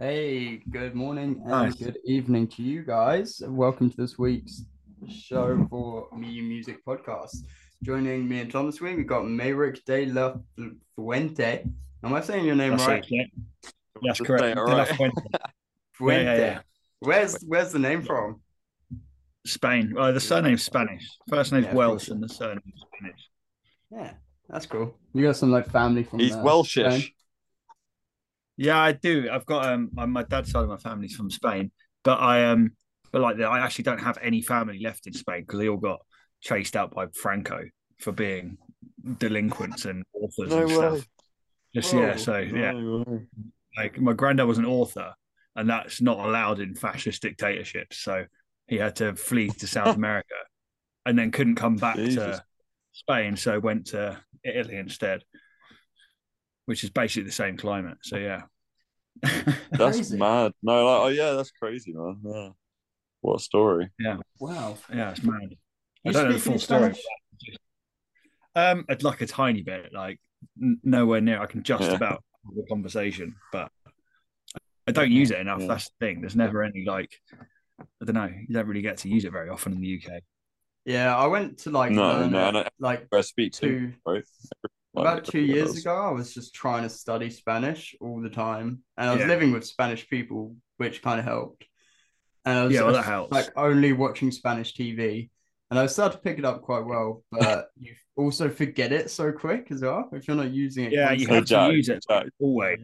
Hey, good morning and Nice. good evening to you guys. Welcome to this week's show for Me Music Podcast. Joining me and Tom this week, we've got Meyrick de la Fuente. Am I saying your name That's right? it. Yeah. That's correct. say De La right. Fuente, Fuente. yeah, yeah. Where's where's the name from? Spain. Well, the surname's Spanish. First name's Yeah, Welsh and the surname's Spanish. Yeah, that's cool. You got some like family from He's uh, Welshish. Spain? Yeah, I do. I've got um my- my dad's side of my family's from Spain, but I um but like I actually don't have any family left in Spain because they all got chased out by Franco for being delinquents and authors No and way. stuff. Just yeah, so yeah, No like my granddad was an author, and that's not allowed in fascist dictatorships. So he had to flee to South America, and then couldn't come back Jesus. to Spain, so went to Italy instead, which is basically the same climate. So yeah, That's Crazy. mad. No, like, oh yeah, that's crazy, man. Yeah. What a story. Yeah. Wow. yeah, it's mad. You I don't know the full story. Um, I'd like a tiny bit, like n- nowhere near. I can just Yeah. about have a conversation, but I don't use it enough. Yeah. That's the thing. There's never any like, I don't know. You don't really get to use it very often in the UK. Yeah, I went to like No, learn no, it, no. like I speak to, two right? Like, about two years ago, I was just trying to study Spanish all the time, and I was Yeah. living with Spanish people, which kind of helped. And I was Yeah, well, that helps. like only watching Spanish TV, and I started to pick it up quite well. But you also forget it so quick as well if you're not using it. Yeah, you have constantly. to Jack, use it Jack, always.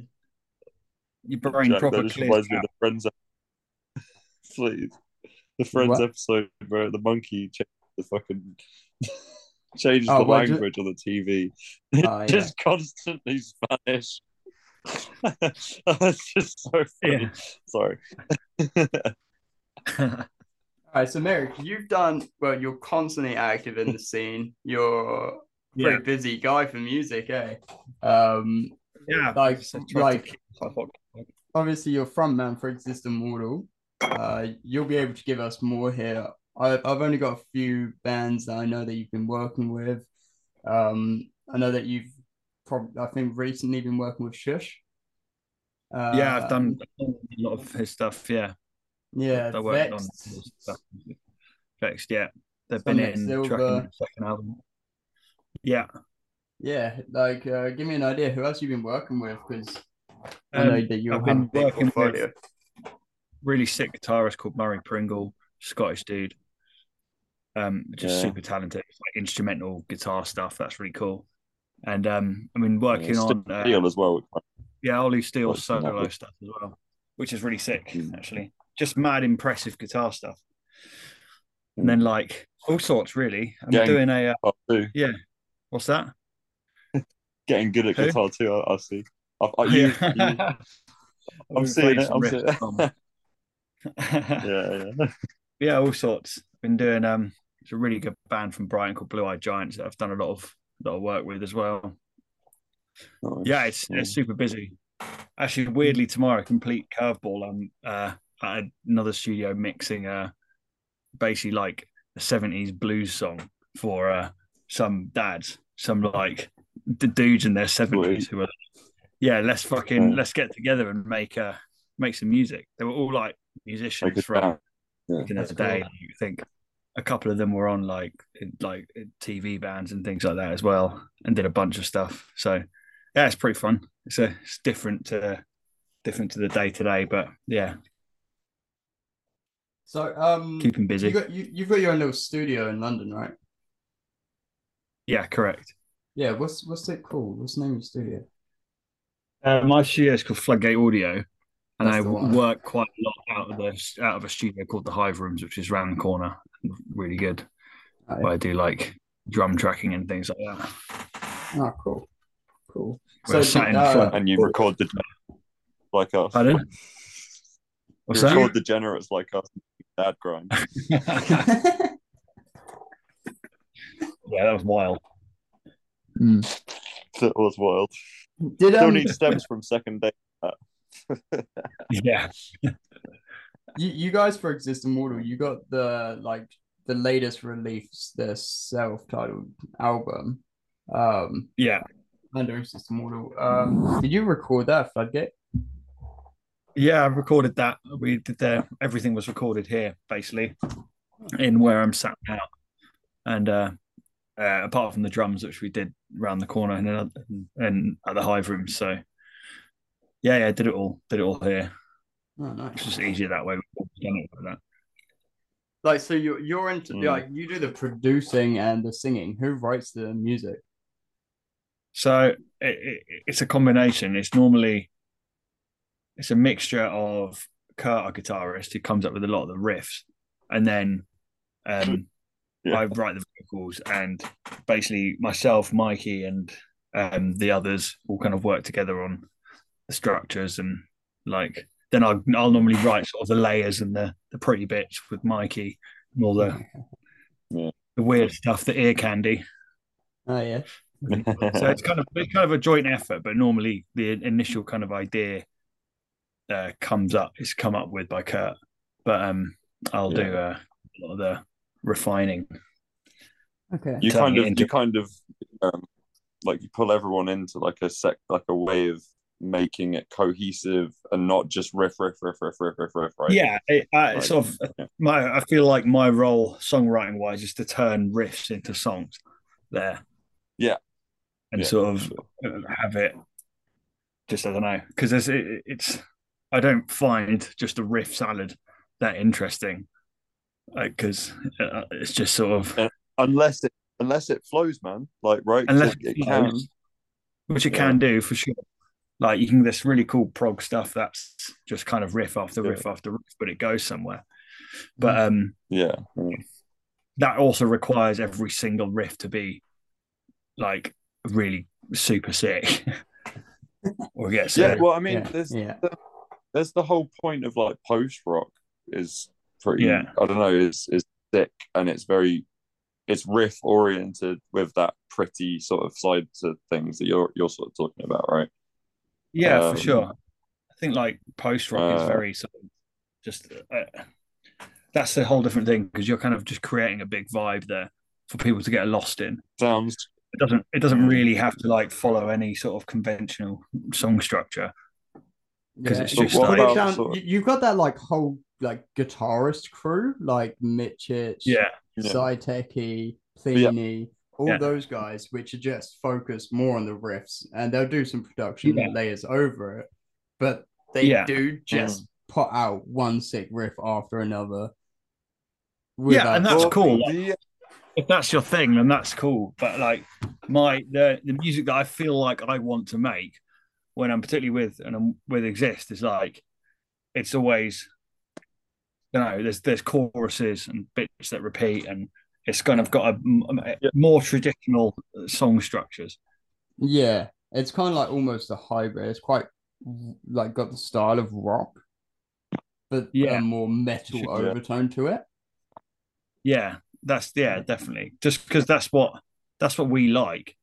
Your brain Jack, proper clears reminds me of out. the Friends. Please, the Friends What? episode where the monkey changed the fucking changes Oh, the well, ju- language on the TV. Oh, yeah. just constantly Spanish. That's just so funny. Yeah. Sorry. All right, so Meyrick, you've done well. You're constantly active in the scene. You're a yeah, pretty busy guy for music, eh? Um, yeah. like- So try to like- keep myself occupied. obviously you're frontman for Exist Immortal. Uh, you'll be able to give us more here. I, I've only got a few bands that I know that you've been working with. Um, I know that you've probably, I think, recently been working with Shush. Uh, yeah, I've done a lot of his stuff. Yeah, Yeah, I worked on Vexed. his stuff. Vexed, yeah. They've Some been in Silver. tracking the second album. Yeah. Yeah, like uh, give me an idea. Who else you've been working with? Because I know Um, that you I've been working with- portfolio. really sick guitarist called Murray Pringle, Scottish dude. Um, just Yeah. super talented, like instrumental guitar stuff. That's really cool. And um, I mean, working Yeah, on uh, Steele as well. yeah, Ollie Steele Quite solo stuff as well, which is really sick. Mm. Actually, just mad impressive guitar stuff. Mm. And then like all sorts really. I'm Getting- doing a uh, too. what's that? Getting good at Who? guitar too. I, I see. I, I, you, you- Yeah. I'm We've seeing it. I'm seeing it. yeah, yeah. yeah, all sorts. Been doing um, it's a really good band from Brighton called Blue Eyed Giants that I've done a lot of lot of work with as well. Nice. Yeah, it's it's super busy. Actually, weirdly, tomorrow, complete curveball. I'm uh, at another studio mixing uh, basically like a '70s blues song for uh, some dads, some like the dudes in their '70s who are yeah, let's fucking Yeah. let's get together and make uh make some music. They were all like musicians from. Yeah. back in the day. cool. You think a couple of them were on like like TV bands and things like that as well, and did a bunch of stuff. So yeah, it's pretty fun. It's a it's different to different to the day to day, but yeah, So um, keeping busy. you got you you've got your own little studio in London, right? yeah, correct. Yeah. What's what's it called? What's the name of your studio? Uh, my studio is called Floodgate Audio, and That's I work quite a lot out of the out of a studio called the Hive Rooms, which is round the corner. Really good. Oh, Where I do like drum tracking and things like that. Oh, cool, cool. We're sat in uh, front. And you record the like us. Pardon? What's you that? record degenerates like us. Dad grind. yeah, that was wild. Hmm. That was wild. Did Still um, need stems from second day. Yeah, you, you guys for Exist Immortal, you got the like the latest release, the self-titled album, um, yeah. under Exist Immortal. Um, did you record that Floodgate? Yeah, I recorded that. We did there. Everything was recorded here, basically, in where I'm sat now. And uh, uh, apart from the drums, which we did around the corner and and at the hive room. So yeah, yeah, did it all, did it all here. Oh, nice. It's just easier that way. We've done it like that. Like, so you're you're into Mm. like you do the producing and the singing. Who writes the music? So it, it, it's a combination. It's normally it's a mixture of Kurt, our guitarist, who comes up with a lot of the riffs, and then um, Yeah. I write the vocals, and basically myself, Mikey, and um, the others all kind of work together on the structures and like. Then I'll, I'll normally write sort of the layers and the, the pretty bits with Mikey and all the Yeah. the weird stuff, the ear candy. Oh yeah. so it's kind of it's kind of a joint effort, but normally the initial kind of idea uh, comes up is come up with by Kurt, but um, I'll do uh, a lot of the refining. Okay. you kind of into- you kind of um, like you pull everyone into like a sec like a way of making it cohesive and not just riff riff riff riff riff riff riff right Yeah, it, I, Right. sort of Yeah. my I feel like my role songwriting wise is to turn riffs into songs there. Yeah. and Yeah, sort of uh, have it. Just I don't know because it, it's I don't find just a riff salad that interesting because uh, it's just sort of Yeah. unless it unless it flows man like right unless it, it can which it Yeah. can do for sure. Like you can this really cool prog stuff that's just kind of riff after Yeah. riff after riff, but it goes somewhere. But um, yeah yeah. that also requires every single riff to be like really super sick, or gets yeah well i mean yeah. there's yeah. the, there's the whole point of like post rock is pretty Yeah. i don't know is is thick and it's very it's riff oriented with that pretty sort of side to things that you're you're sort of talking about right Yeah, Um, for sure. I think like post rock is uh, very sort of just uh, that's a whole different thing because you're kind of just creating a big vibe there for people to get lost in. sounds It doesn't it doesn't really have to like follow any sort of conventional song structure. 'Cause Yeah. it's just like- about sound- sort of- you- you've got that like whole like guitarist crew, like Mitchich, Yeah, Yeah. Saiteki, Plini, all Yeah. those guys, which are just focused more on the riffs, and they'll do some production Yeah. layers over it, but they Yeah. do just Mm. put out one sick riff after another. Yeah, and that's cool. Like, the- if that's your thing, then that's cool. But like my the the music that I feel like I want to make when I'm particularly with and I'm with exist is like it's always you know there's there's choruses and bits that repeat and it's kind of got a, a- more traditional song structures. Yeah, it's kind of like almost a hybrid. It's quite like got the style of rock, but Yeah. a more metal Yeah. overtone to it. Yeah, that's yeah definitely just because that's what that's what we like.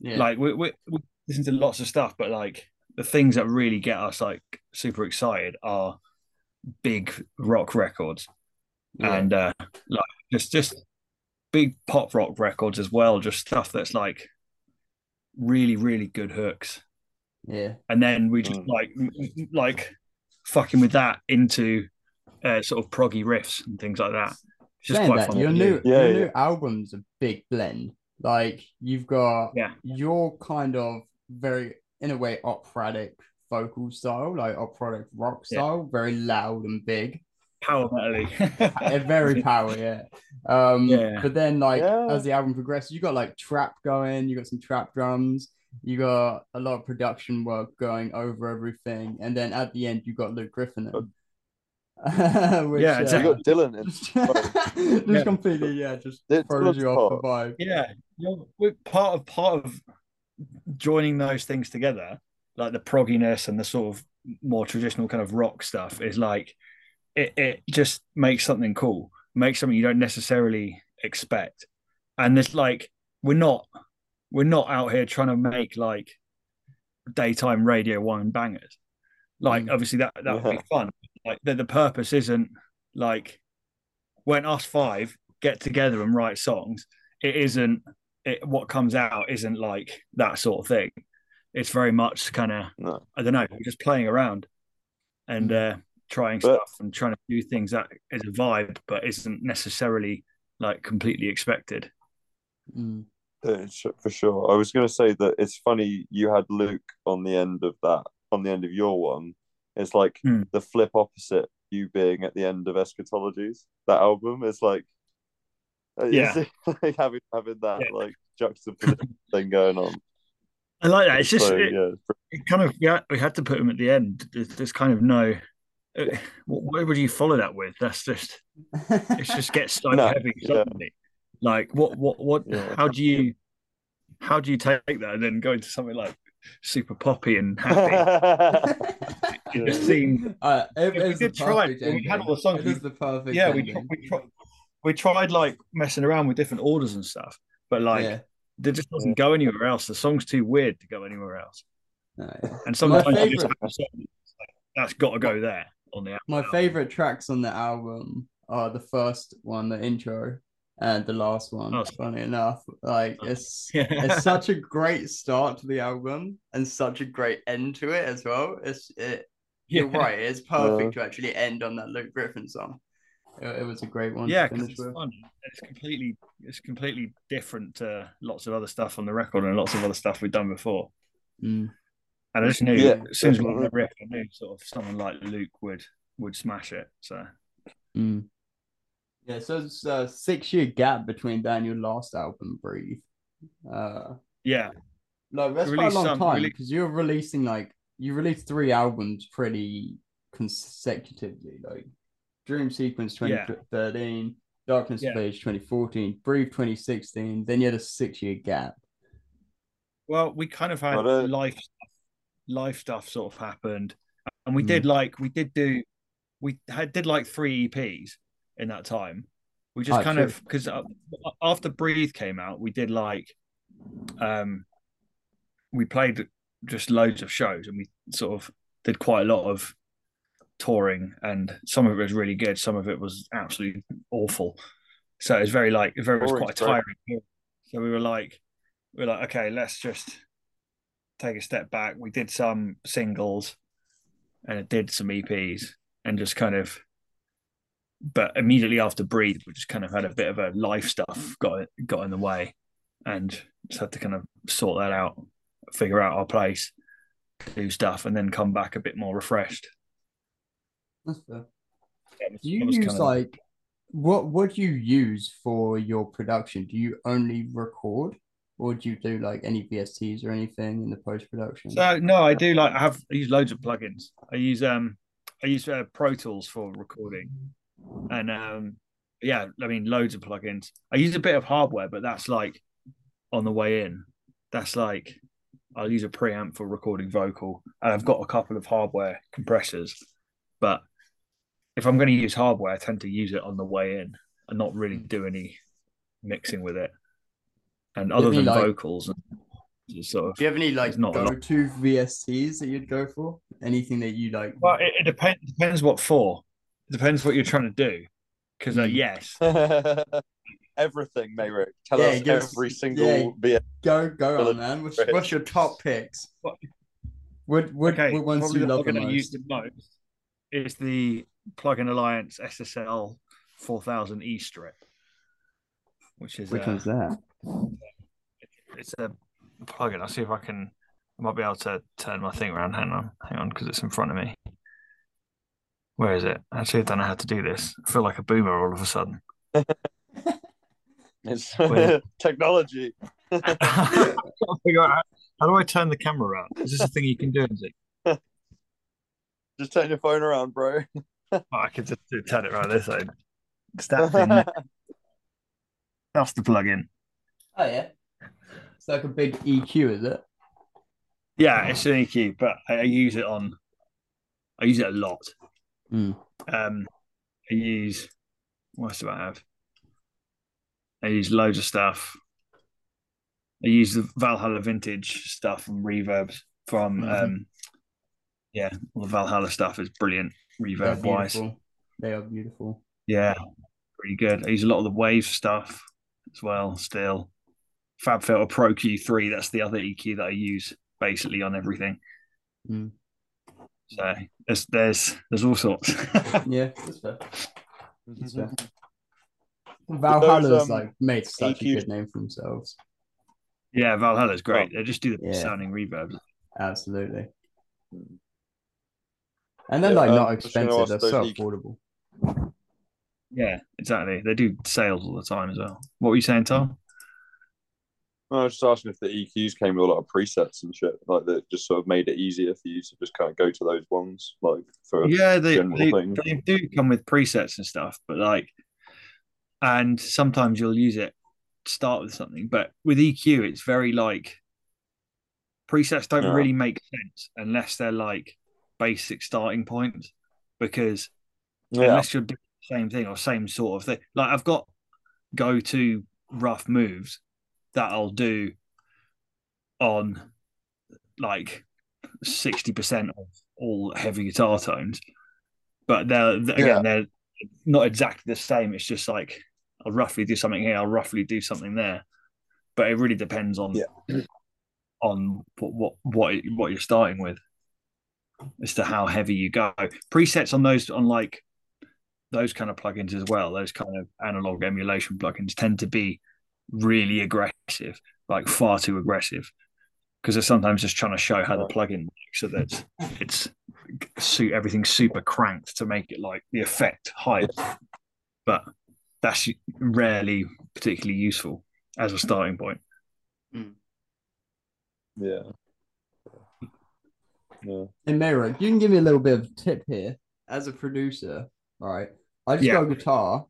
Yeah, Like we, we we listen to lots of stuff, but like the things that really get us like super excited are big rock records yeah. and uh like just just big pop rock records as well. Just stuff that's like really really good hooks, yeah, and then we just Mm. like like fucking with that into uh, sort of proggy riffs and things like that. It's just Saying quite that, fun. your new do. Yeah, your yeah. new album's a big blend. Like you've got Yeah. your kind of very in a way operatic vocal style, like operatic rock Yeah. style, very loud and big. Power metally. Very power, yeah. Um, Yeah. but then like Yeah. as the album progresses, you got like trap going, you got some trap drums, you got a lot of production work going over everything, and then at the end you got Luke Griffin. in. Which, Yeah, uh, you got Dylan in. just, just Yeah. completely, yeah, just It's throws you off the vibe. yeah, you're, we're part of part of joining those things together, like the progginess and the sort of more traditional kind of rock stuff, is like it, it just makes something cool, makes something you don't necessarily expect. And it's like we're not we're not out here trying to make like daytime radio one bangers. Like Mm. obviously that that would Yeah. be fun. Like the, the purpose isn't like when us five get together and write songs, it isn't it what comes out isn't like that sort of thing. It's very much kind of No. I don't know, just playing around. and uh, trying But- stuff and trying to do things that is a vibe, but isn't necessarily like completely expected. Mm. Uh, for sure. I was going to say that it's funny you had Luke on the end of that, on the end of your one. It's like Hmm. the flip opposite you being at the end of Eschatologies. That album is like, uh, Yeah. it's like having having that Yeah. like juxtaposition thing going on. I like that. It's just so it, yeah, it kind of yeah. We had to put him at the end. There's, there's kind of no. Uh, What, where would you follow that with? That's just it just gets so No, heavy yeah. suddenly. Like what what what Yeah. how do you how do you take that and then go into something like super poppy and happy? It just seemed Uh, it, We it was the did try. We had all the songs. It was the perfect yeah, we tried, we tried we tried like messing around with different orders and stuff, but like yeah. they just doesn't go anywhere else. The song's too weird to go anywhere else. No, yeah. And sometimes you just have a song that's got to go there on the album. My favorite tracks on the album are the first one, the intro, and the last one. Oh. Funny enough, like it's Yeah. it's such a great start to the album and such a great end to it as well. It's it. You're right. It's perfect to actually end on that Luke Griffin song. It, it was a great one Yeah, to 'cause finish it's with. fun. It's completely it's completely different to lots of other stuff on the record and lots of other stuff we've done before. Mm. And I just knew Yeah, as soon as we got definitely. the riff, I knew sort of someone like Luke would would smash it. So Mm. Yeah, so it's a six year gap between that and your last album, Breathe. Uh, yeah, like that's quite a long some- time rele- because you're releasing like you released three albums pretty consecutively, like Dream Sequence Yeah. 2013, Darkness Yeah. of Age 2014, Breathe 2016. Then you had a six year gap. Well, we kind of had Got life life stuff sort of happened, and we Mm. did like we did do we had did like three EPs in that time. We just Ah, kind true. of because after Breathe came out, we did like um we played just loads of shows, and we sort of did quite a lot of touring, and some of it was really good, some of it was absolutely awful. So it was very like very it was quite a tiring. So we were like we are like, okay, let's just take a step back. We did some singles and it did some EPs and just kind of but immediately after Breathe, we just kind of had a bit of a life stuff got got in the way and just had to kind of sort that out, figure out our place, do stuff, and then come back a bit more refreshed. That's fair. Was- Do you use kind of- like what what do you use for your production? Do you only record or do you do like any VSTs or anything in the post production? So no, I do like I have I use loads of plugins. I use um I use uh, Pro Tools for recording, and um yeah, I mean loads of plugins. I use a bit of hardware, but that's like on the way in. That's like I'll use a preamp for recording vocal, and I've got a couple of hardware compressors. But if I'm going to use hardware, I tend to use it on the way in and not really do any mixing with it. And other than like- vocals, just sort of do you have any like not a lot. go to VSTs that you'd go for? Anything that you like? Well, it, it depends. Depends what for. It depends what you're trying to do. Because uh, Mm. yes, Everything, Meyrick. Tell Yeah, us give every single yeah. bit. Go go on, man. What's, what's your top picks? What- What what, okay. what ones probably you love the most? use the most is the Plugin Alliance SSL 4000 E strip, which is Which a, one's that? It's a plugin. I'll see if I can. I might be able to turn my thing around. Hang on, hang on, because it's in front of me. Where is it? Actually, I don't know how to do this. I feel like a boomer all of a sudden. It's technology. I can't figure out how, do I turn the camera around? Is this a thing you can do? Is it? Just turn your phone around, bro. Oh, I can just turn it around this side. It's that thing. That's the plug-in. Oh yeah. It's like a big EQ, is it? Yeah, it's an EQ, but I, I use it on. I use it a lot. Mm. Um, I use. What else do I have? I use loads of stuff. I use the Valhalla vintage stuff and reverbs from. Mhm. um Yeah, all the Valhalla stuff is brilliant reverb wise. They are beautiful. Yeah, pretty good. I use a lot of the wave stuff as well. Still, FabFilter Pro Q3. That's the other EQ that I use basically on everything. Mm. So there's there's there's all sorts. Yeah, that's fair. That's fair. Those, Valhalla's um, like made such a good name for themselves. yeah, Valhalla's great. They just do the Yeah. sounding reverbs. Absolutely. And they're Yeah, like um, not I expensive. ask They're so EQ affordable. Yeah, exactly. They do sales all the time as well. What were you saying, Tom? I was just asking if the EQs came with a lot of presets and shit, like that just sort of made it easier for you to just kind of go to those ones, like for Yeah, they, general they, thing. they do come with presets and stuff, but like, and sometimes you'll use it to start with something, but with EQ, it's very like presets don't Yeah. really make sense unless they're like basic starting points because Yeah, unless you're doing the same thing or same sort of thing. Like I've got go to rough moves that I'll do on like 60% of all heavy guitar tones. But they're again, Yeah. they're not exactly the same. It's just like I'll roughly do something here, I'll roughly do something there. But it really depends on Yeah. on what what what what you're starting with as to how heavy you go. Presets on those on like those kind of plugins as well, those kind of analog emulation plugins tend to be really aggressive, like far too aggressive. Because they're sometimes just trying to show how the plugin works so that it's suit everything super cranked to make it like the effect hype. But that's rarely particularly useful as a starting point. Hmm. yeah, yeah. And Miro, you can give me a little bit of tip here as a producer, all right? I just Yeah. got a guitar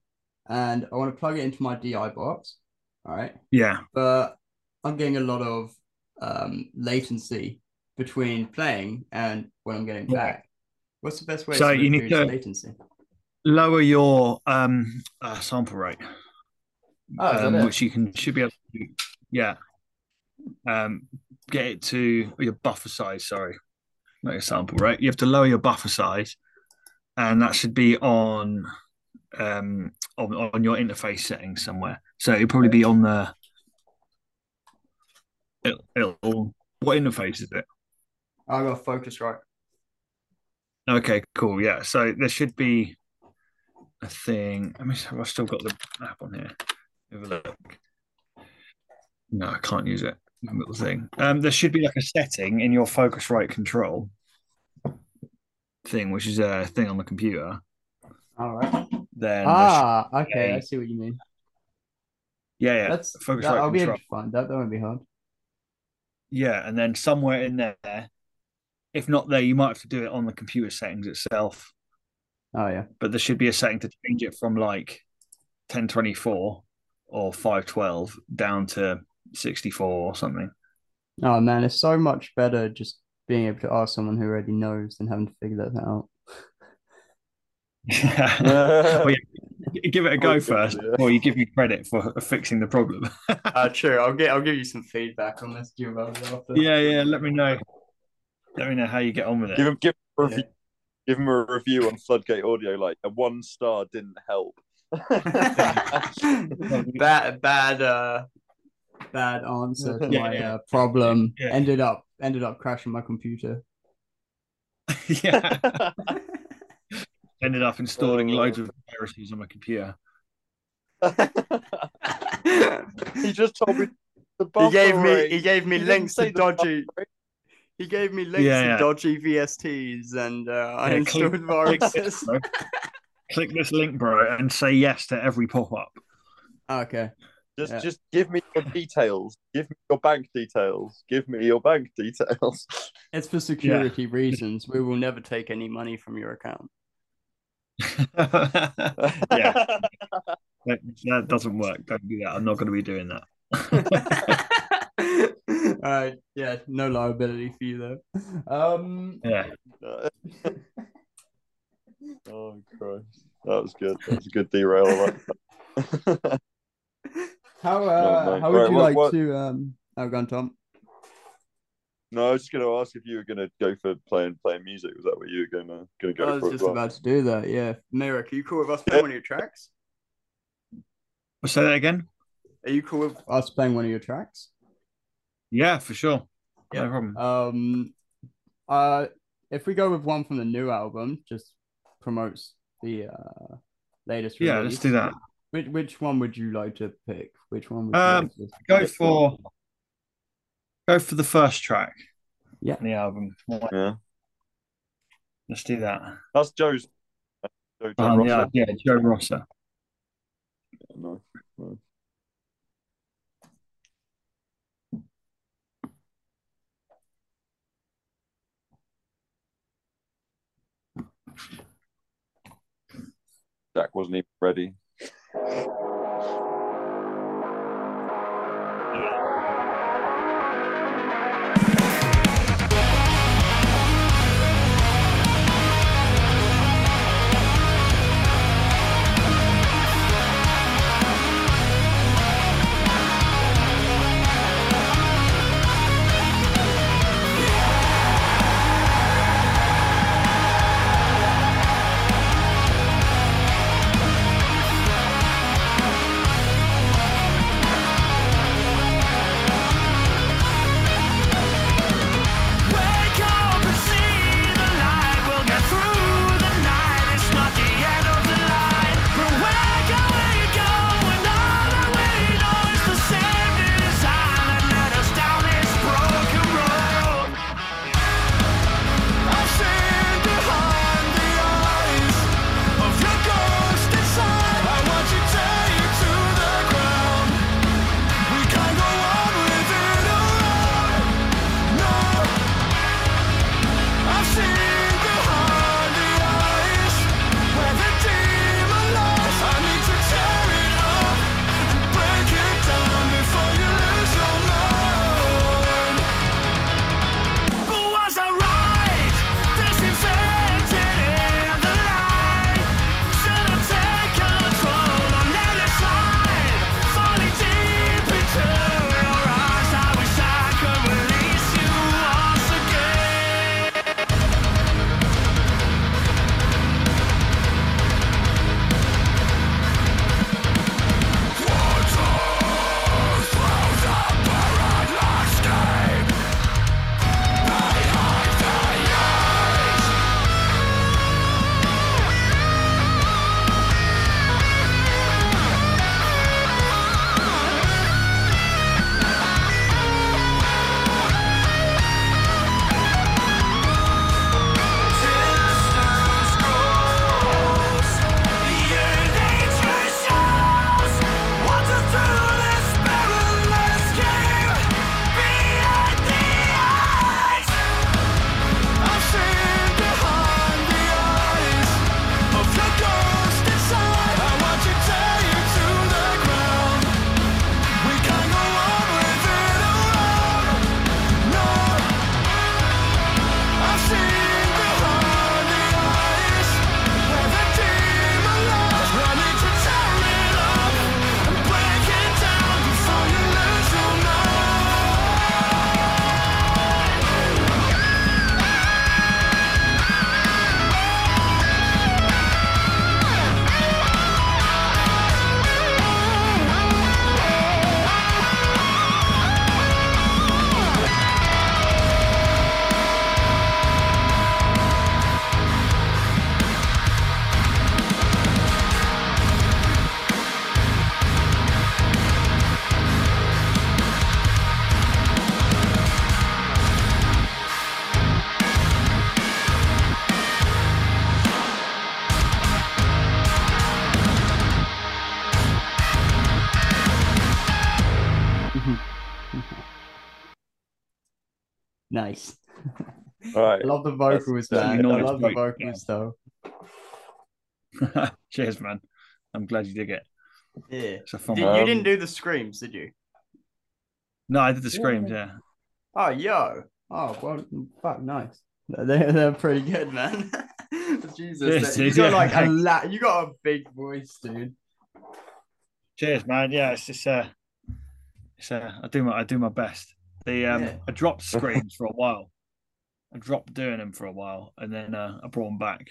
and I want to plug it into my DI box, all right? Yeah. But I'm getting a lot of um, latency between playing and when I'm getting back. What's the best way So to you need to- latency? Lower your um uh, sample rate. Oh, um, which you can should be able to do. Yeah. Um, get it to your buffer size. Sorry, not your sample rate. You have to lower your buffer size, and that should be on um on, on your interface settings somewhere. So it'll probably be on the. It'll, it'll what interface is it? I got Focusrite. Okay, cool. Yeah, so there should be a thing. Let me. see, Have I still got the app on here? Have a look. No, I can't use it. Little thing. Um, there should be like a setting in your Focusrite control thing, which is a thing on the computer. All right. Then Ah, okay. a- I see what you mean. Yeah, yeah, That's Focusrite that, I'll be able control. to find that. That won't be hard. Yeah, and then somewhere in there, if not there, you might have to do it on the computer settings itself. Oh yeah. but there should be a setting to change it from like 1024 or 512 down to 64 or something. Oh man, it's so much better just being able to ask someone who already knows than having to figure that out. Well, yeah, give it a go Oh, first, or you give me credit for fixing the problem. Uh, true. I'll get. I'll give you some feedback on this, you after. yeah, yeah. Let me know. Let me know how you get on with Give it. him, give him a review. Give him a review on Floodgate Audio. Like a one star didn't help. bad, bad, uh, bad answer to Yeah, my yeah. uh, problem. Yeah. Ended up, ended up crashing my computer. yeah. Ended up installing Oh. loads of viruses on my computer. he just told me the he gave me, he gave me He links to the buffer dodgy. rate. He gave me links Yeah, to yeah. dodgy VSTs, and uh, I installed click- click this, viruses. Click this link, bro, and say yes to every pop-up. okay. Just, Yeah. just give me your details. Give me your bank details. Give me your bank details. It's for security reasons. We will never take any money from your account. yeah, that, that doesn't work. Don't do that. I'm not going to be doing that. All right. Yeah. No liability for you though. Um. Yeah. oh Christ, that was good. That was a good derail. I like that. How uh mate. how would Right, you what- like what- to um oh go on, Tom? No, I was just going to ask if you were going to go for playing playing music. Was that what you were going to going to I was for? as just well? about to do that, yeah. Meyrick, are you cool with us playing one of your tracks? I'll say that again. Are you cool with us playing one of your tracks? Yeah, for sure. Yeah. No problem. Um uh if we go with one from the new album, just promotes the uh, latest. Yeah, release, let's do that. Which which one would you like to pick? Which one would you Um, like to Go for go for the first track. Yeah. on the album. Yeah, Let's do that. that's Joe's. Joe, Joe Um, yeah, Rosser. yeah, Joe Rosser. No, no. Jack wasn't even ready. Right. I love the vocals, That's- man. I love the great, vocals, though. Cheers, man. I'm glad you dig it. Yeah. It's a fun Did, you Um, didn't do the screams, did you? No, I did the screams, yeah. Oh, yo. Oh, well, fuck, nice. They're, they're pretty good, man. Jesus, Yes, you yes, got yeah. like a la- you got a big voice, dude. Cheers, man. Yeah, it's just uh it's uh I do my I do my best. The um Yeah. I dropped screams for a while. I dropped doing them for a while and then uh, I brought them back.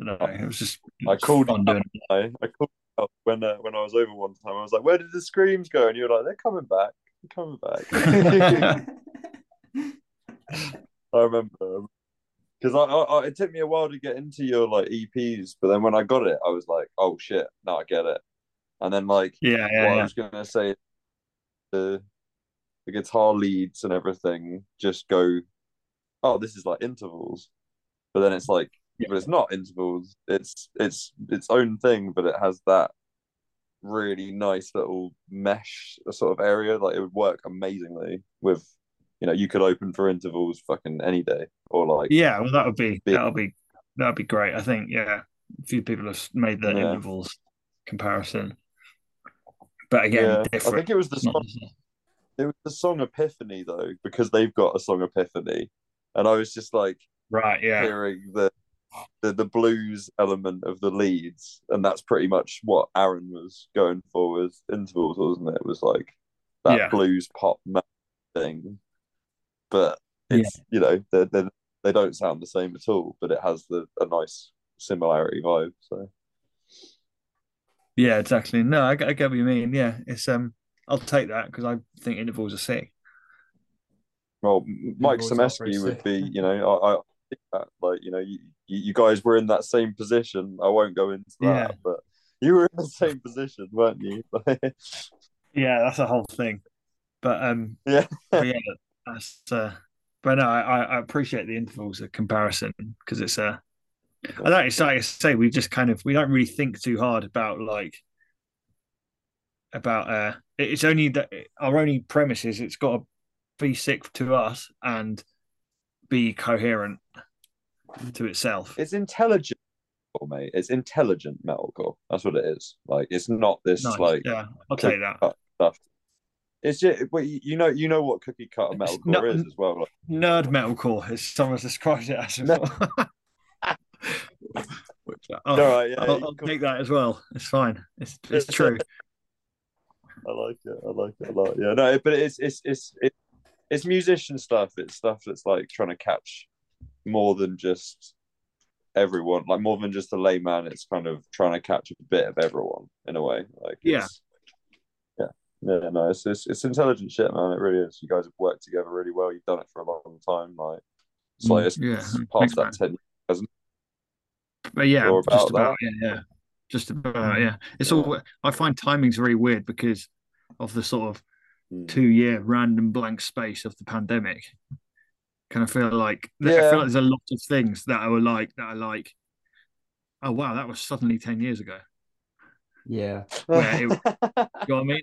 I don't know. It was just it I called fun you doing I, I called up when uh, when I was over one time. I was like, "Where did the screams go?" And you were like, "They're coming back. They're coming back." I remember. because I, I, I- it took me a while to get into your like EPs, but then when I got it, I was like, oh shit, now I get it. And then like Yeah, what yeah, I was gonna say, the the guitar leads and everything just go, oh, this is like intervals, but then it's like, Yeah. but it's not intervals. It's it's its own thing, but it has that really nice little mesh sort of area. Like it would work amazingly with, you know, you could open for intervals fucking any day, or like Yeah, well, that would be Big- that would be that would be great. I think yeah, a few people have made the Yeah. intervals comparison, but again, yeah. I think it was the song. It was the song Epiphany though, because they've got a song Epiphany, and I was just like right, yeah, hearing the, the the blues element of the leads, and that's pretty much what Aaron was going for with intervals, wasn't it? It was like that Yeah. blues pop thing, but it's you know they they they don't sound the same at all, but it has the a nice similarity vibe. So yeah, exactly. No, I, I get what you mean. Yeah, it's um, I'll take that because I think intervals are sick. Well, Mike Semesky would be, you know, I, I think that, like, you know, you, you guys were in that same position. I won't go into that, Yeah. but you were in the same position, weren't you? Yeah, that's a whole thing. But um, Yeah. but yeah, that's uh, but no, I, I I appreciate the intervals of comparison because it's uh, I don't it's like I say we just kind of we don't really think too hard about like about uh, it's only that our only premise is it's got to be sick to us and be coherent to itself. it's intelligent, mate. It's intelligent metalcore. That's what it is. Like, it's not this Nice. like yeah, I'll take that. stuff. It's just, but you you know, you know what cookie cutter It's metalcore not- is as well. Like, Nerd metalcore, as someone's described it as. No. before. Which, uh, all right, yeah, I'll, I'll take that as well. It's fine. It's it's true. I like it. I like it a lot. Yeah, no, but it's it's it's it, it's musician stuff. It's stuff that's like trying to catch more than just everyone, like more than just the layman. It's kind of trying to catch a bit of everyone in a way. Like, Yeah. yeah, yeah, no, it's, it's it's intelligent shit, man. It really is. You guys have worked together really well. You've done it for a long time. Like, it's like it's, yeah. it's Thanks, past man. that ten. But yeah, Or just about about yeah, yeah, just about yeah. It's all. I find timing's very weird because of the sort of Mm. two year random blank space of the pandemic. Kind of feel like I feel like there's a lot of things that are like that are like, oh wow, that was suddenly ten years ago. Yeah. Where it- You know what I mean?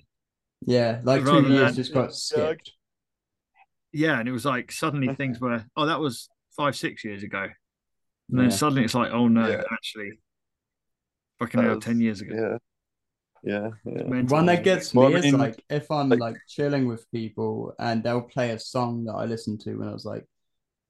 Yeah. Like Rather two years than- just got Yeah, skipped. Yeah, and it was like suddenly things were, oh, that was five, six years ago. And then suddenly it's like, oh no, Yeah. actually, fucking hell, 10 years ago. yeah, yeah, yeah. One that gets Well, me I is mean, like if I'm like- like chilling with people and they'll play a song that I listened to when I was like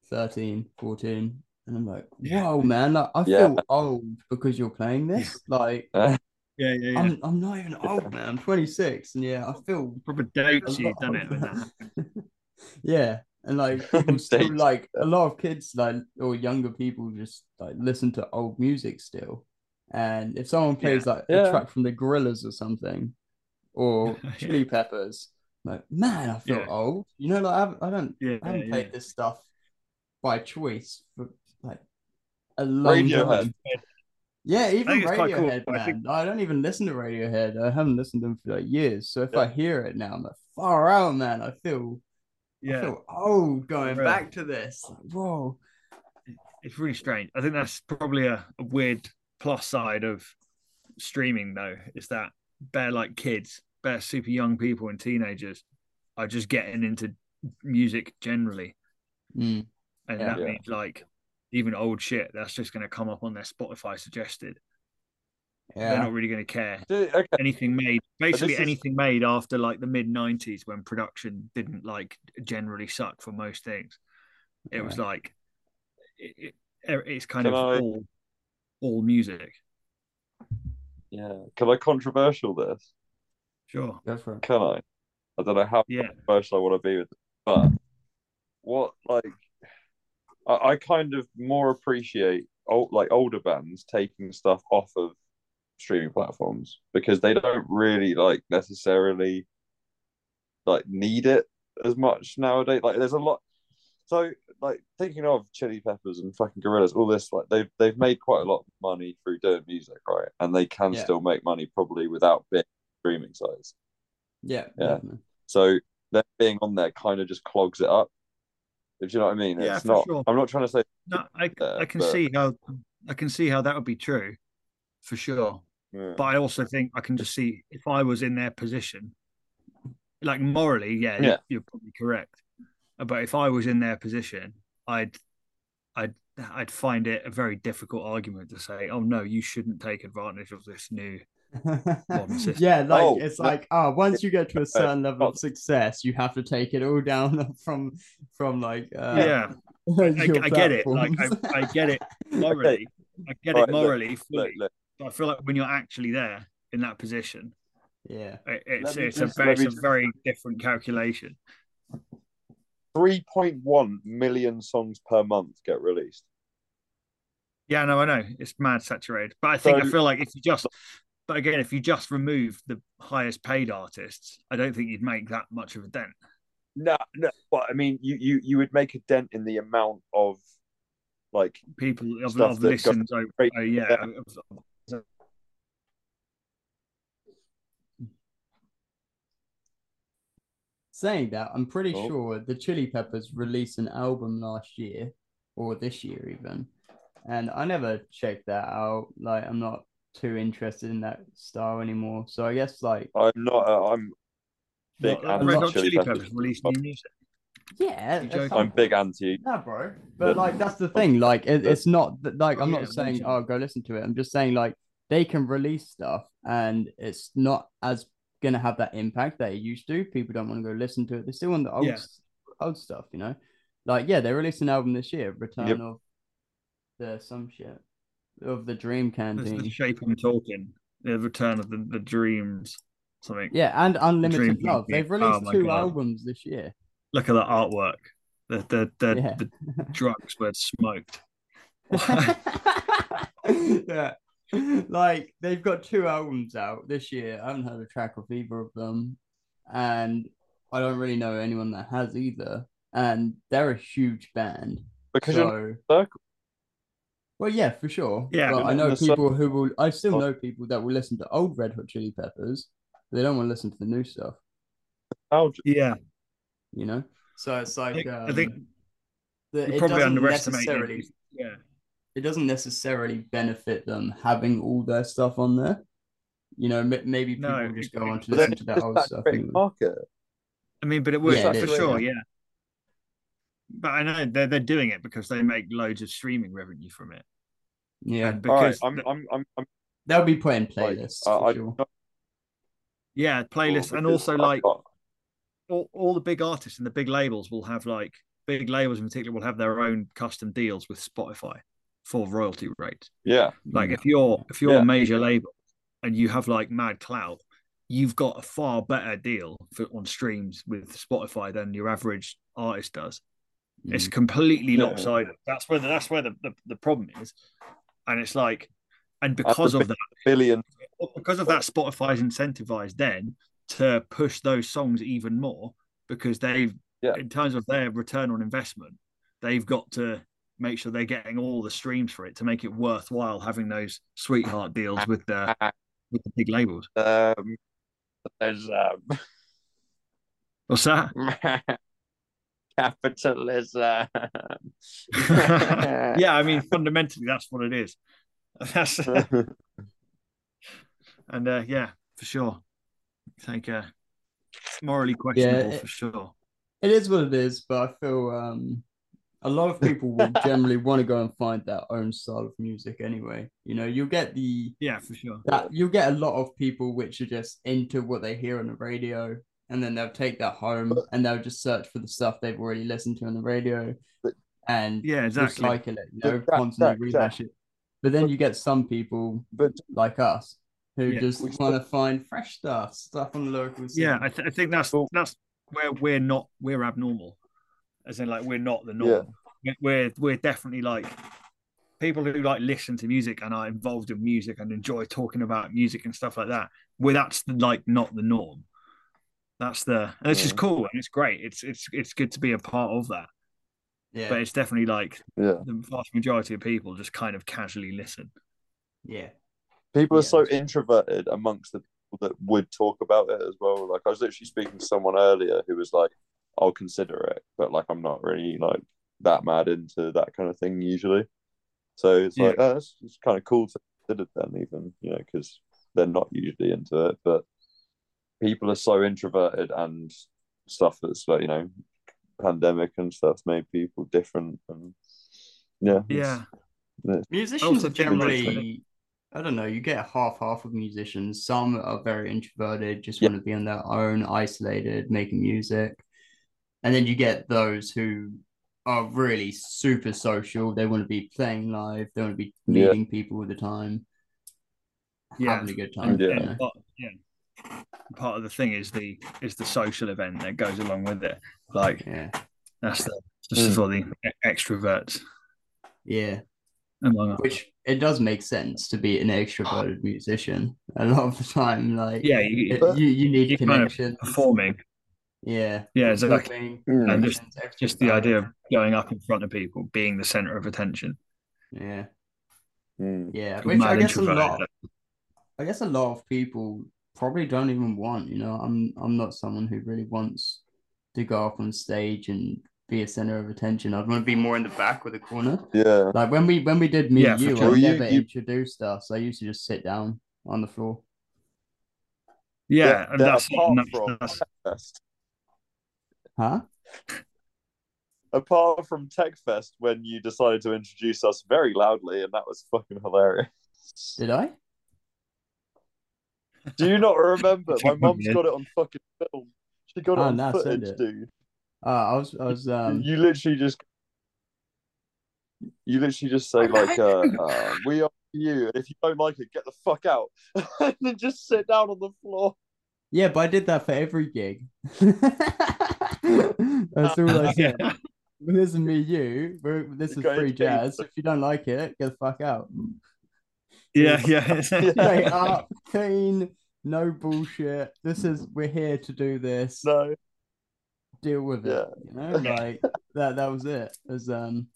13, 14, and I'm like, Yeah. whoa, man, like I Yeah. feel old because you're playing this. Like Yeah, yeah, yeah. I'm I'm not even old, man. I'm 26, and yeah, I feel Proper dates you lot done it. When that yeah, and like people still like a lot of kids like or younger people just like listen to old music still. And if someone plays like a track from the Gorillaz or something, or Yeah. Chili Peppers, like man, I feel Yeah. old. You know, like I haven't, I don't, Yeah, I haven't yeah. played this stuff by choice for like a long Radiohead. time. Yeah, even it's cool, Radiohead, I think- I don't even listen to Radiohead. I haven't listened to them for like years. So if Yeah. I hear it now, I'm like, far out, man. I feel, I Yeah, feel old going Really. back to this. Whoa. it's really strange. I think that's probably a, a weird plus side of streaming, though, is that better like kids, better super young people and teenagers are just getting into music generally. Mm, And Yeah. that Yeah. means like even old shit that's just going to come up on their Spotify suggested. They're not really going to care. Okay. Anything made, basically this is- anything made after like the mid 90s when production didn't like generally suck for most things. It was like, it, it, it's kind Can of I- all, all music. Yeah. Can I controversial this? Sure. Go for it. Can I? I don't know how Yeah. controversial I want to be with it, but what like I, I kind of more appreciate old like older bands taking stuff off of streaming platforms because they don't really like necessarily like need it as much nowadays. Like there's a lot so like thinking of Chili Peppers and fucking Gorillaz, all this like they've they've made quite a lot of money through doing music, right? And they can Yeah. still make money probably without big streaming sites. Yeah, Yeah. definitely. So them being on there kind of just clogs it up. If you know what I mean, Yeah, it's for not. sure. I'm not trying to say. No, I Uh, I can but- see how I can see how that would be true, for sure. Yeah. But I also think I can just see if I was in their position, like morally, yeah, Yeah. You're, you're probably correct. But if I was in their position, I'd, I'd, I'd find it a very difficult argument to say, "Oh no, you shouldn't take advantage of this new." Yeah, like Oh, it's no. like oh, once you get to a certain level of success, you have to take it all down from from like uh, yeah, I, I get it. Like I. I get it morally. I get Right, it morally, Look, fully. look, But I feel like when you're actually there in that position, yeah, it- it's it's just- a very it's me a very different calculation. 3.1 million songs per month get released. Yeah, no, I know it's mad saturated, but I think I feel like if you just, but again, if you just remove the highest paid artists, I don't think you'd make that much of a dent. No, no, but I mean, you you you would make a dent in the amount of like People of, of listens, Right, oh, uh, yeah, yeah. of- Saying that, I'm pretty Oh. sure the Chili Peppers released an album last year or this year even, and I never checked that out. Like, I'm not too interested in that style anymore. So I guess like I'm not. Uh, I'm big Not- anti Red lot- Hot Chili Chili Peppers. Peppers released new music. yeah, You that's joking? I'm big anti. Nah, bro. But like that's the thing. Like it, it's not that like I'm Yeah, not saying oh go listen to it. I'm just saying like they can release stuff and it's not as gonna have that impact that it used to. People don't want to go listen to it. They still want the old Yeah. old stuff, you know. Like yeah, they released an album this year, Return Yep. of the some shit of the Dream There's the shape I'm talking, the return of the, the dreams, something. Yeah, and Unlimited Love. Canteen. They've released Oh two God. albums this year. Look at the artwork. The the the, Yeah. the drugs were smoked. yeah. Like they've got two albums out this year. I haven't heard a track of either of them. And I don't really know anyone that has either. And they're a huge band. Because you're So circle. well yeah, for sure. Yeah. But I know the cir- people who will I still Oh. know people that will listen to old Red Hot Chili Peppers. They don't want to listen to the new stuff, nostalgia. Yeah, you know? So it's like think- um, I think the, you it probably doesn't underestimate. necessarily Yeah, it doesn't necessarily benefit them having all their stuff on there. You know, m- maybe people No, just go on to listen to that it's old stuff. great anyway. market. I mean, but it works Yeah, it for is, sure. yeah. Yeah, but I know they're they're doing it because they make loads of streaming revenue from it. Yeah, And All right, because I'm the- I'm I'm, I'm they'll be playing like, playlists uh, for I, sure. yeah, playlists, and also I've like got- all, all the big artists and the big labels will have like big labels in particular will have their own custom deals with Spotify for royalty rates. yeah, Like if you're if you're Yeah. a major label and you have like mad clout, you've got a far better deal for, on streams with Spotify than your average artist does. It's Mm. completely Yeah. lopsided. That's where the, that's where the, the, the problem is, and it's like, and because of that, billion. because of that, Spotify's incentivized then to push those songs even more because they've, Yeah. in terms of their return on investment, they've got to make sure they're getting all the streams for it to make it worthwhile having those sweetheart deals with the with the big labels. Um, there's um, What's that? capitalism. yeah, I mean, fundamentally, that's what it is. That's and uh, yeah, for sure. I think uh, morally questionable it- for sure. It is what it is, but I feel um, a lot of people will generally want to go and find their own style of music anyway. You know, you'll get the Yeah, for sure. that you'll get a lot of people which are just into what they hear on the radio and then they'll take that home and they'll just search for the stuff they've already listened to on the radio But- and Yeah, exactly. recycle it, you know, that- constantly that- rehash it. But then you get some people but like us who Yeah. just Which- want to find fresh stuff, stuff on the local scene. Yeah, I, th- I think that's that's where we're not we're abnormal, as in like we're not the norm. We're we're definitely like people who like listen to music and are involved in music and enjoy talking about music and stuff like that. Where that's the, like not the norm. That's the and it's just cool and it's great. It's it's it's good to be a part of that. Yeah. but it's definitely like Yeah. the vast majority of people just kind of casually listen. yeah. People are Yeah, so introverted amongst the people that would talk about it as well. Like I was literally speaking to someone earlier who was like, "I'll consider it," but like I'm not really like that mad into that kind of thing usually. So it's like, oh, it's, it's kind of cool to consider them even you know, because they're not usually into it. But people are so introverted and stuff that's like you know, pandemic and stuff's made people different and yeah, it's- Yeah, Musicians are generally, I don't know, you get half half of musicians. Some are very introverted, just Yeah. want to be on their own, isolated, making music. And then you get those who are really super social. They want to be playing live, they want to be Yeah. meeting people all the time, Yeah. having a good time. Yeah. you know? part, yeah. Part of the thing is the is the social event that goes along with it. Like Yeah. that's the just Mm. for the extroverts Yeah. among us. Which it does make sense to be an extroverted musician a lot of the time. Like, Yeah, you, it- you, you need you're kind of performing. Yeah. Yeah, exactly. Performing, Mm. And just- Just the idea of going up in front of people, being the center of attention. Yeah. Mm. Yeah. Which I guess a lot I guess a lot of people probably don't even want, you know, I'm I'm not someone who really wants to go up on stage and be a center of attention. I'd want to be more in the back with a corner. yeah. Like when we when we did me Yeah, and you, sure. I You- never you- introduced us. I used to just sit down on the floor. Yeah, and that's, apart that's, from that's Fest, Huh? apart from TechFest, when you decided to introduce us very loudly, and that was fucking hilarious. Did I? Do you not remember? My Check mum's got it on fucking film. She got it Oh, on nah, send footage, it. dude. Uh, I was I was um you literally just, you literally just say like, uh, uh, "We are you," and if you don't like it, get the fuck out, and then just sit down on the floor. yeah, but I did that for every gig. That's all I said. This is me, you. We're, this is free jazz. If you don't like it, get the fuck out. yeah, yeah. straight up, clean, no bullshit. This is we're here to do this. No, Deal with it. You know, like that. That was it. It was um,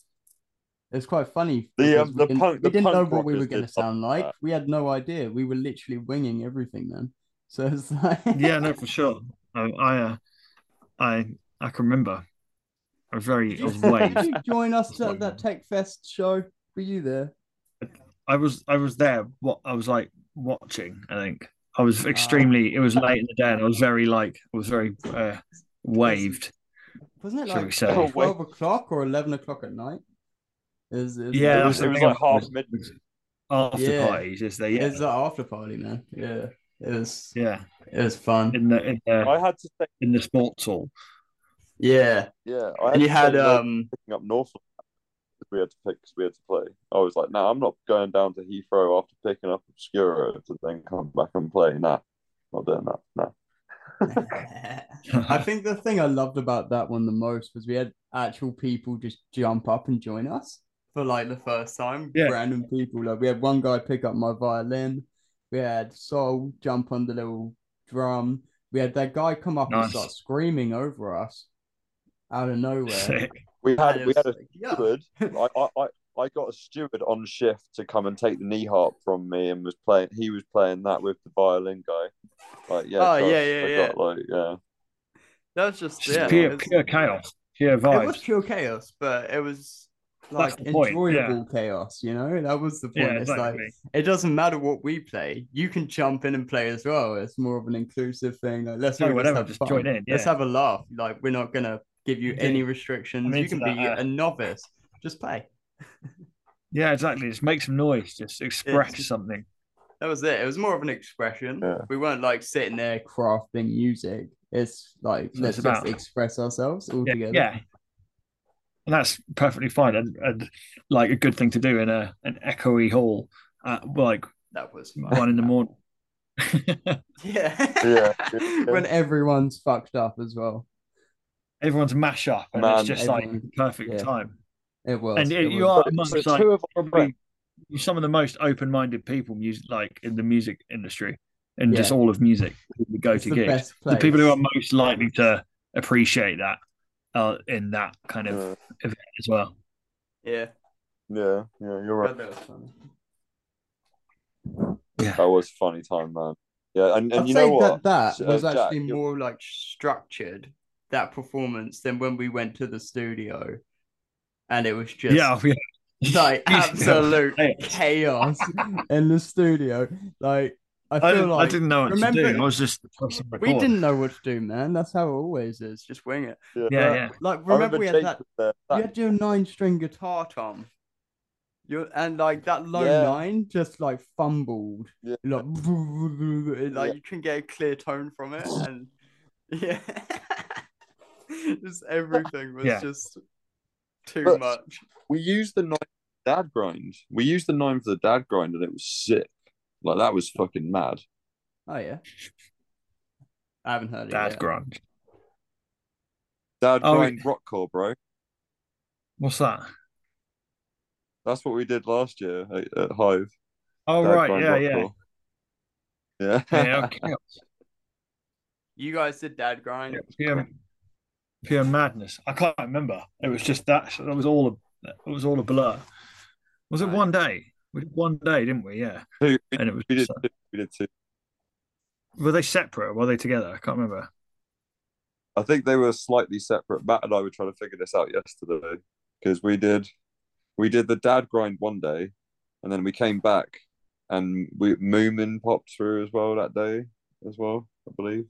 it's quite funny. The, um, we the didn't, punk- we the didn't know what we were going to sound like like. that. We had no idea. We were literally winging everything, then. So it's like, yeah, no, for sure. I, I, uh, I, I can remember. I was very, Did I was waved. did you join us at that Tech Fest show? Were you there? I was, I was there. What I was like watching. I think I was extremely. It was late in the day, and I was very like, I was very uh, waved. Wasn't it like say? Oh, twelve o'clock or eleven o'clock at night? Is, was, it Yeah, it was, it was like half mid. After Yeah. parties, is there? Yeah, It's the after party, man. Yeah, it was. yeah. It was fun. In the in the I had to say, in the sports hall. Yeah, yeah, I and you had um. picking up Northlane we had to pick because we had to play. I was like, nah, I'm not going down to Heathrow after picking up Obscura to then come back and play. Nah, not doing that. Nah. I think the thing I loved about that one the most was we had actual people just jump up and join us for like the first time. Yeah. Random people. Like we had one guy pick up my violin. We had Soul jump on the little drum. We had that guy come up and start screaming over us out of nowhere. We had we had a like, yeah. steward. I, I, I, I got a steward on shift to come and take the knee harp from me and was playing. He was playing that with the violin guy. Like yeah, Oh, trust, yeah, yeah, I yeah. got, like yeah. That was just Just yeah. pure, pure chaos, pure It was pure chaos, but it was like the point, enjoyable chaos, you know? That was the point. Yeah, it's like it doesn't matter what we play, you can jump in and play as well. It's more of an inclusive thing. Like let's all just have just join in, Let's have a laugh. Like we're not gonna give you Indeed. any restrictions. I'm You into can be uh, a novice. Just play. Yeah, exactly. Just make some noise. Just express just- something. That was it. It was more of an expression. Yeah. We weren't like sitting there crafting music. It's like So let's it's just about- express ourselves all Yeah, together. yeah. And that's perfectly fine and, and like a good thing to do in a an echoey hall at like That was one in the morning. Yeah. Yeah. when everyone's fucked up as well. Everyone's mash up and Man, it's just like everyone- perfect yeah. time. It was. and it you was. are So amongst two like of probably some of the most open-minded people music like in the music industry and just all of music who go-to the gigs best the people who are most likely to appreciate that uh, in that kind of Yeah, event as well. Yeah. yeah, yeah, you're right. That was funny. That was funny time, man. Yeah, and, and I'd you know what? that that Uh, was Jack, actually you're- more like structured that performance than when we went to the studio, and it was just Yeah, yeah. like absolute Chaos. chaos in the studio. Like I I, feel didn't- I didn't know what to do. I was just pressing we didn't know what to do, man. That's how it always is. Just wing it. Yeah, But, yeah. Like I remember, we had Jake that. was there. You had your nine string guitar, Tom. You and like that low Yeah. nine just like fumbled. Yeah. Like, like you can get a clear tone from it, and yeah, just everything was Yeah. just too But- much. we used the nine dad grind. We used the nine for the dad grind, and it was sick. Like that was fucking mad. Oh yeah, I haven't heard it Dad yet. grind. Dad Oh, grind rockcore, bro. What's that? That's what we did last year at, at Hive. Oh Dad right, yeah, yeah, rockcore. Yeah. yeah. okay. You guys did dad grind. Yeah, pure, pure madness. I can't remember. It was just that. That was all. A, it was all a blur. Was it one day? We did one day, didn't we? Yeah. And it was. we did. Two, we did two. were they separate? Or were they together? I can't remember. I think they were slightly separate. Matt and I were trying to figure this out yesterday because we did we did the dad grind one day, and then we came back and we Moomin popped through as well that day as well, I believe.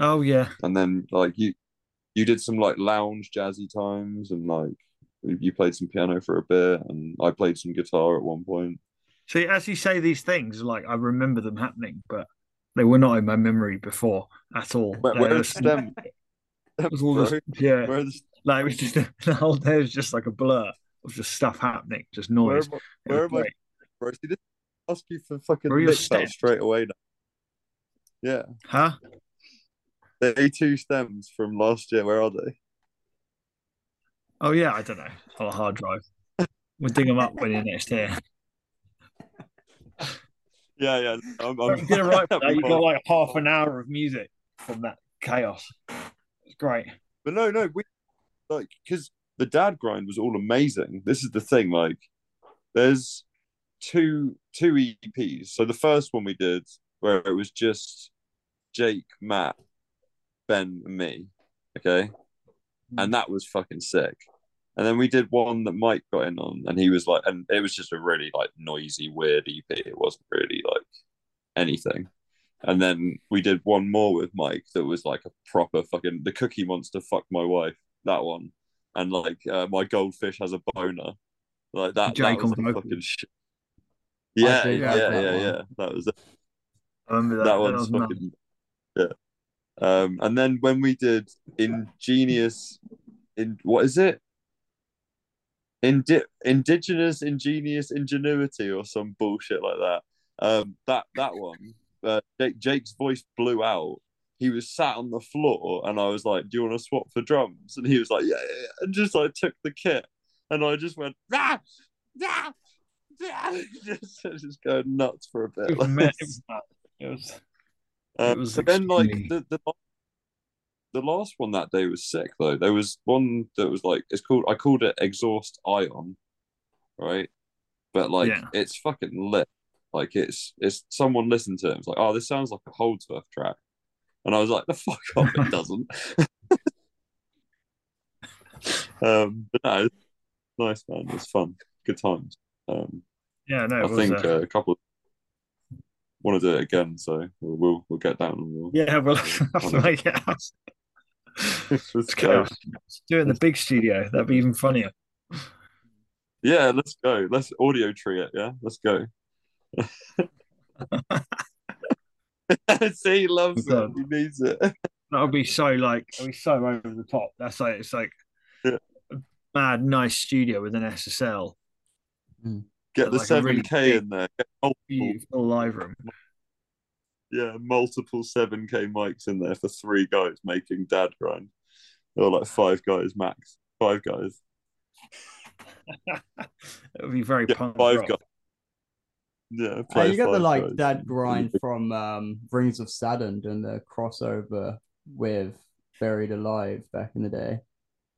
Oh yeah. And then like you you did some like lounge jazzy times and like you played some piano for a bit and I played some guitar at one point. See, as you say these things, like I remember them happening, but they were not in my memory before at all. Where, where were are the stem? it was all just, yeah, Where the, like it was just the whole day was just like a blur of just stuff happening, just where, noise. am I- where was am I bro? See, this ask you for fucking Where are your licks out stems? straight away now. Yeah. Huh? The A2 stems from last year, where are they? Oh yeah, I don't know. On oh, a hard drive. We'll dig them up when you're next here. Yeah, yeah. I'm, You did it right. that. You got like half an hour of music from that chaos. It's great. But no, no, we like because the dad grind was all amazing. This is the thing, like there's two two EPs. So the first one we did where it was just Jake, Matt, Ben, and me. Okay. And mm. that was fucking sick. And then we did one that Mike got in on, and he was like, and it was just a really like noisy, weird EP. It wasn't really like anything. And then we did one more with Mike that was like a proper fucking the Cookie Monster fucked my wife. That one, and like uh, my goldfish has a boner. Like that. Jake that was on fucking shit. Yeah, yeah, yeah, that yeah, one. yeah. That was it. I remember that. That That one's fucking yeah. Um, and then when we did ingenious, in what is it? Indi- indigenous ingenious ingenuity or some bullshit like that. Um, that that one, uh, Jake, Jake's voice blew out. He was sat on the floor, and I was like, "Do you want to swap for drums?" And he was like, "Yeah,", yeah, yeah," and just like took the kit, and I just went, "Ah, ah, ah," just just going nuts for a bit. It was, it was. Um, It was but then, like the, the the last one that day was sick though. There was one that was like it's called I called it Exhaust Ion, right? But like Yeah. it's fucking lit. Like it's it's someone listened to it. It's like oh this sounds like a Holdsworth track, and I was like the fuck off it doesn't. um, but no, nice man. It's fun, good times. Um, yeah, no, I was. think uh, uh, a couple want to do it again, so we'll we'll, we'll get down and we'll. yeah, well, have to make it out. Let's go. Let's do it in the big studio. That'd be even funnier. Yeah, let's go. Let's Audiotree it. Yeah, let's go. See, he loves it. He needs it. That would be so like, it'd be so over the top. That's like, it's like Yeah. a mad, nice studio with an SSL, mm. Get the Like a seven really K big- in there. Get beautiful live room. Yeah, multiple seven K mics in there for three guys making dad grind, or like five guys max. Five guys. it would be very Yeah, punk five rock. guys. Yeah, Hey, play you got the like guys. dad grind from um, Rings of Saturn and the crossover with Buried Alive back in the day.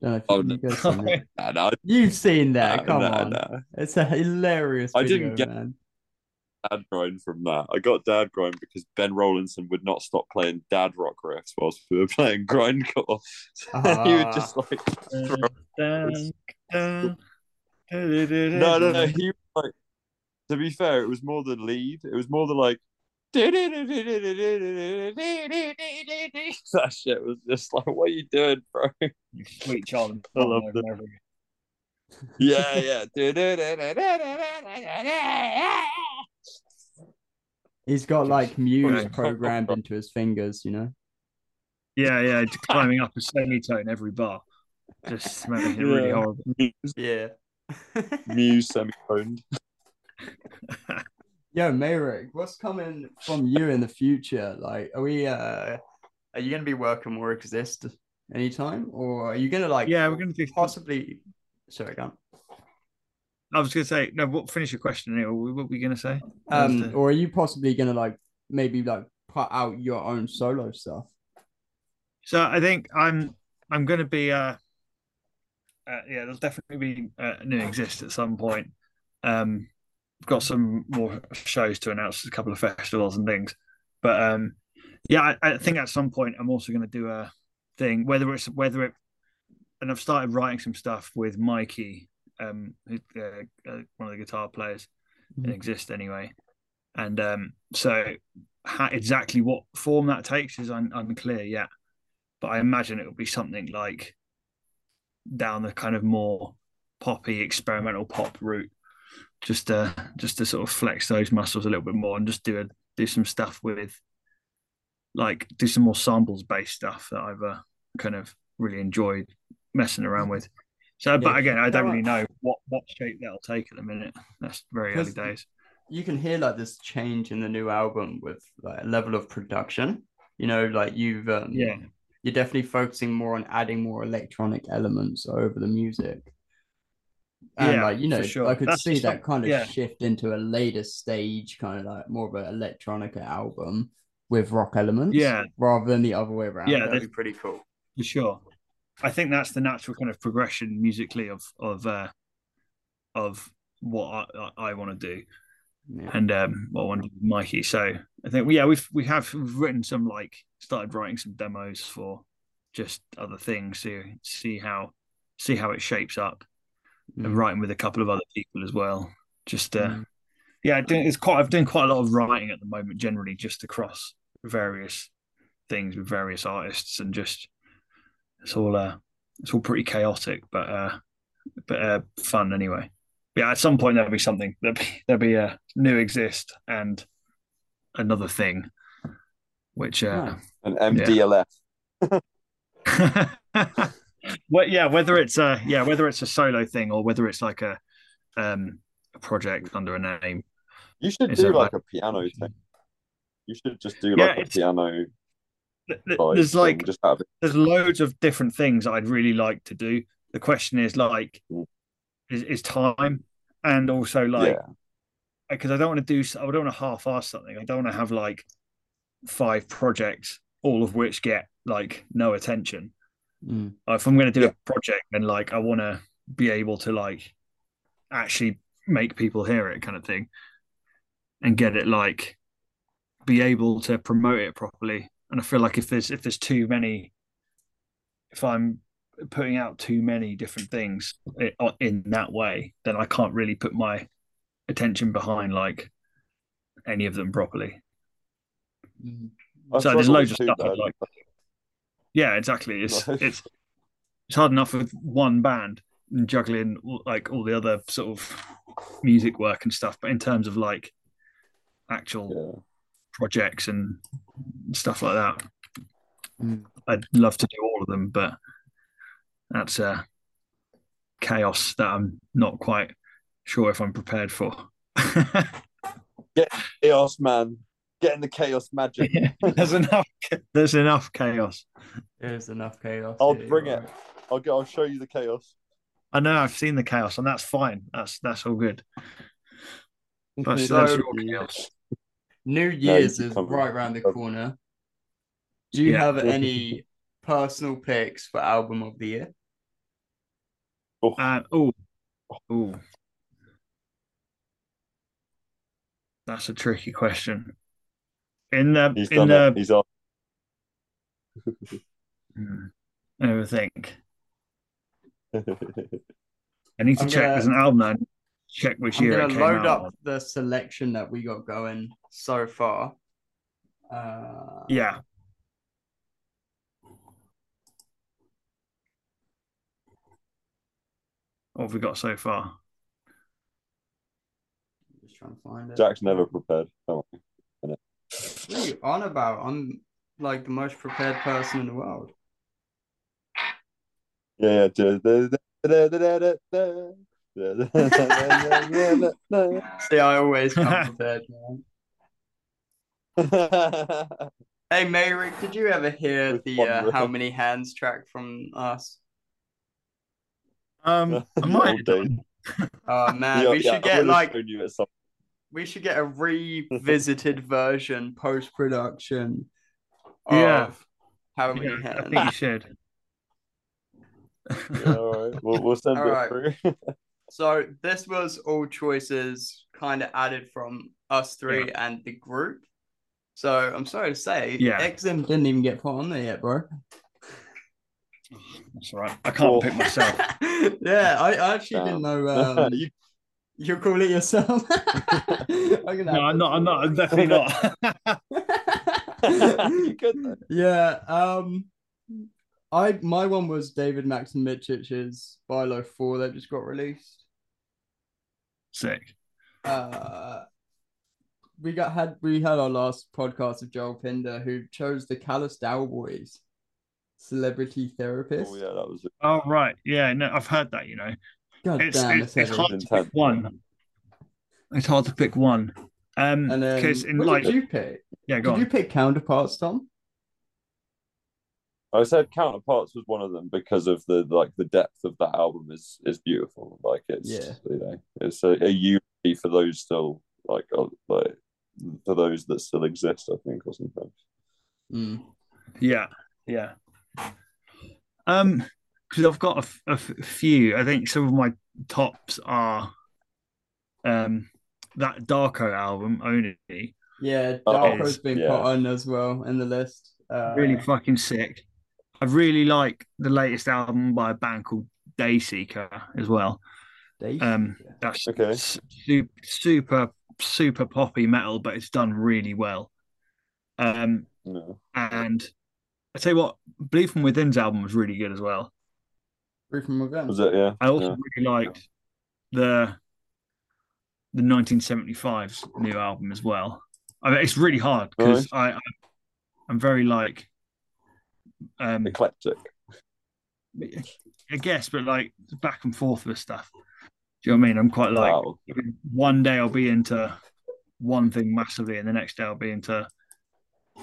Don't know if Oh, you, no. you guys seen that. Nah, nah, You've seen that. nah, Come nah, on. nah. It's a hilarious I video, didn't get- man. Dad grind from that. I got dad grind because Ben Rollinson would not stop playing dad rock riffs whilst we were playing grindcore. So he would just like throw Dun, dun, No, no, no. He was like, to be fair, it was more the lead. It was more the like. That shit was just like, what are you doing, bro? Sweet child. I love over and over again. Yeah, yeah. He's got like Muse programmed into his fingers, you know. Yeah, yeah, just climbing up a semitone every bar. Just making it really Yeah. horrible. Muse, Yeah. Muse semi-toned. Yo, Meyrick, what's coming from you in the future? Like, are we uh are you gonna be working more exist anytime? Or are you gonna like Yeah, we're gonna do. possibly sorry, go on. I was gonna say no. What? Finish your question. Neil. What were we gonna say? Um, the- or are you possibly gonna like maybe like put out your own solo stuff? So I think I'm I'm going to be uh, uh yeah there'll definitely be uh, new exist at some point. Um, I've got some more shows to announce, a couple of festivals and things, but um, yeah, I, I think at some point I'm also going to do a thing whether it's whether it and I've started writing some stuff with Mikey, um, who, uh, uh, one of the guitar players Mhm. exist anyway, and um, so how, exactly what form that takes is un, unclear yet but I imagine it will be something like down the kind of more poppy experimental pop route, just uh, just to sort of flex those muscles a little bit more and just do a do some stuff with like do some more samples based stuff that I've uh, kind of really enjoyed messing around with. So, but Yeah. again, I don't really know what what shape that'll take at the minute. That's very early days. You can hear like this change in the new album with like a level of production. You know, like you've um, Yeah. you're definitely focusing more on adding more electronic elements over the music. And Yeah, like, you know, sure. I could That's see that kind of yeah. shift into a later stage, kind of like more of an electronica album with rock elements. Yeah. Rather than the other way around. Yeah, That'd be pretty cool. for sure. I think that's the natural kind of progression musically of of uh, of what I, I want to do Yeah. and um, what I want to do with Mikey. So I think yeah, we've we have written some like started writing some demos for just other things to see how see how it shapes up and Mm. writing with a couple of other people as well. Just uh, Mm. yeah, doing, it's quite. I've done quite a lot of writing at the moment, generally just across various things with various artists, and just it's all uh, it's all pretty chaotic, but uh, but uh, fun anyway. Yeah, at some point there'll be something. There'll be there'll be a new exist and another thing, which uh, An MDLF. well, yeah, whether it's a yeah, whether it's a solo thing or whether it's like a um a project under a name. You should do there like like- a piano thing. You should just do Yeah, like a piano. Th- There's like there's loads of different things I'd really like to do. The question is like, Mm. is, is time, and also like yeah, because I don't want to do I don't want to half-ass something. I don't want to have like five projects, all of which get like no attention. Mm. If I'm going to do Yeah. a project, then like I want to be able to like actually make people hear it, kind of thing, and get it like be able to promote it properly. And I feel like if there's if there's too many, if I'm putting out too many different things eh, in that way, then I can't really put my attention behind like any of them properly. I so there's loads of stuff like. Yeah, exactly. It's it's it's hard enough with one band and juggling like all the other sort of music work and stuff, but in terms of like actual. Projects and stuff like that, Mm. I'd love to do all of them, but that's uh, chaos that I'm not quite sure if I'm prepared for. Get chaos man, getting the chaos magic. there's enough. There's enough chaos. There's enough chaos. I'll here, bring it. right. I'll go. I'll show you the chaos. I know I've seen the chaos, and that's fine. That's that's all good. But So- that's your chaos. New Year's can is right around the corner. Do you Yeah. have any personal picks for album of the year? Oh. Uh, oh, oh. That's a tricky question. In the He's in the it. He's on. Hmm. I never think. I need to I'm check. gonna- There's an album. I need to check which I'm year gonna load out. up the selection that we got going so far. Uh, Yeah. What have we got so far? just trying to find it. Jack's never prepared. Don't worry. What are you on about? I'm like the most prepared person in the world. Yeah, yeah. See, I always come prepared, man. Hey, Meyrick, did you ever hear the uh. How Many Hands track from us? Um, I might have done. Oh man, Yeah, we should I get like shown you at some- we should get a revisited version post production of Yeah. How Many Yeah, I Hands. think you should. Yeah, all right. We'll, we'll send All it right. through. So this was all choices kind of added from us three and the group. So I'm sorry to say, Yeah. XM didn't even get put on there yet, bro. That's all right. I can't Cool. pick myself. yeah, I, I actually Damn. didn't know um, You- you're calling it yourself. I'm gonna No, I'm not. I'm not. I'm definitely not. you could though. yeah. Um, I my one was David Maxim Micic's Bilo Four that just got released. Sick. Uh, we got had we had our last podcast of Joel Pinder who chose the Callous Daoboys, celebrity therapist. Oh yeah, that was Oh right. Yeah. No, I've heard that. You know, God it's damn, it's, it's, it's heavy. hard to pick one. It's hard to pick one. Um, because in what like did you pick? yeah, go Did you pick counterparts, Tom? I said counterparts was one of them because of the like the depth of that album is is beautiful. Like it's Yeah. you know it's a, a eulogy for those still like uh, like for those that still exist. I think or something. Mm. Yeah. Yeah. Um, because I've got a few. I think some of my tops are um that Darko album only Yeah, Oh, Darko's been yeah. put on as well in the list. Uh, really fucking sick. I really like the latest album by a band called Dayseeker as well. Daisy. Um, that's Okay. s- su- super super poppy metal, but it's done really well. Um, No. and I tell you what, Bleed from Within's album was really good as well. Bleed from Within Was it? Yeah. I also Yeah. really liked the the 1975's new album as well. I mean, it's really hard because I, I I'm very like um Eclectic. I guess, but like back and forth with stuff. Do you know what I mean? I'm quite like wow. one day I'll be into one thing massively, and the next day I'll be into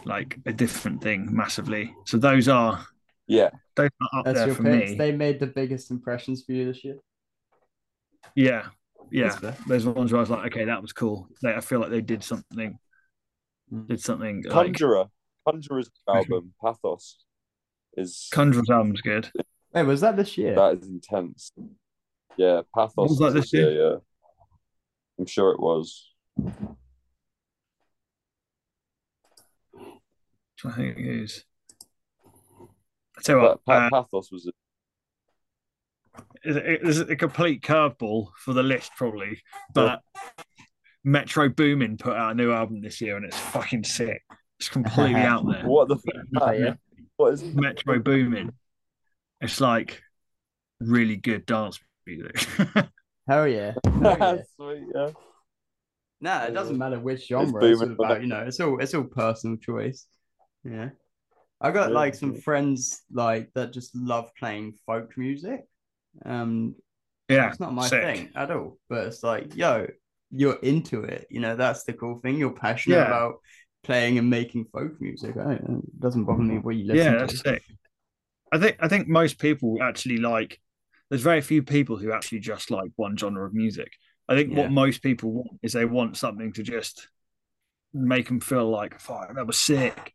like a different thing massively. So those are Yeah. those are up That's there your for picks. me. They made the biggest impressions for you this year. Yeah, yeah. That's. Those are ones where I was like, okay, that was cool. Like, I feel like they did something, Mm. did something like Conjurer. Conjurer's album Pathos is Conjurer's album's good. Wait, was that this year? that is intense. Yeah, Pathos. Was that is this year? Yeah. I'm sure it was. I think it is. I tell you what, But Pa- uh, Pathos was it's a- it's a complete curveball for the list, probably. But Metro Boomin put out a new album this year, and it's fucking sick. It's completely out there. what the Oh, yeah. what is Metro Boomin. It's like really good dance music. Hell yeah. Hell yeah. sweet? Yeah. Nah, it doesn't matter which genre it's, booming all about. You know, it's all it's all personal choice. Yeah. I got Yeah, like some yeah. friends like that just love playing folk music. Um, yeah, it's not my sick. thing at all. But it's like, yo, you're into it. You know, that's the cool thing. You're passionate Yeah. about playing and making folk music. I don't, it doesn't bother me what you listen Yeah, to. that's sick. I think I think most people actually like. There's very few people who actually just like one genre of music. I think Yeah. what most people want is they want something to just make them feel like, "Fuck, that was sick."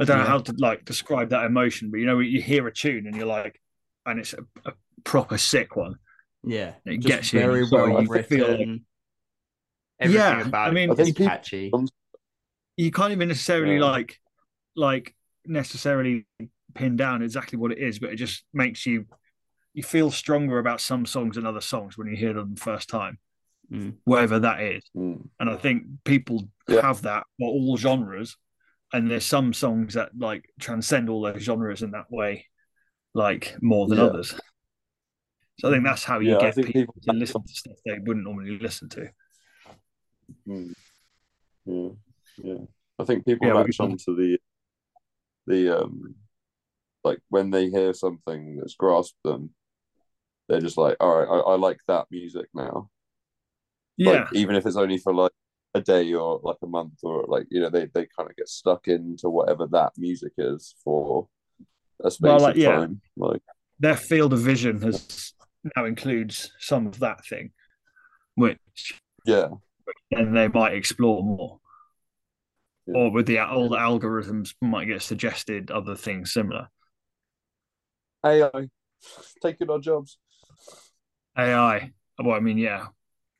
I don't know how to like describe that emotion, but you know, you hear a tune and you're like, and it's a, a proper sick one. Yeah, It just gets you, very so well you feel written. like- Everything Yeah, about I mean- I is people- catchy. you can't even necessarily Yeah. like like necessarily pin down exactly what it is, but it just makes you you feel stronger about some songs than other songs when you hear them the first time, Mm. whatever that is. Mm. And I think people Yeah. have that for all genres, and there's some songs that like transcend all those genres in that way, like more than Yeah. others. So I think that's how you Yeah, get people, people- to listen to stuff they wouldn't normally listen to. Mm. Yeah, yeah. I think people Yeah, latch could- onto the the um like when they hear something that's grasped them, they're just like, all right, I, I like that music now. Yeah, Like even if it's only for like a day or like a month or like you know they they kind of get stuck into whatever that music is for a space Well, like, of yeah. time. Like their field of vision has now includes some of that thing, which yeah, and they might explore more. Yeah. Or with the old algorithms might get suggested other things similar. AI taking our jobs. AI. Well, I mean, yeah,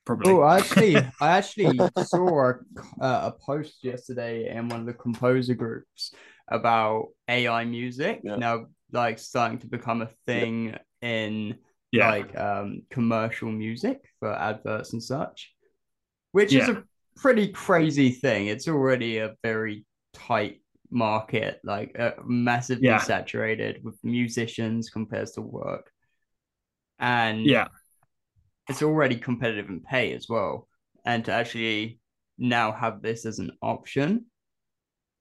probably. Oh, I actually, I actually saw a, uh, a post yesterday in one of the composer groups about AI music Yeah. now, like starting to become a thing in yeah, like um commercial music for adverts and such, which is a pretty crazy thing. It's already a very tight market, like uh, massively Yeah. saturated with musicians compared to work, and yeah, it's already competitive in pay as well. And to actually now have this as an option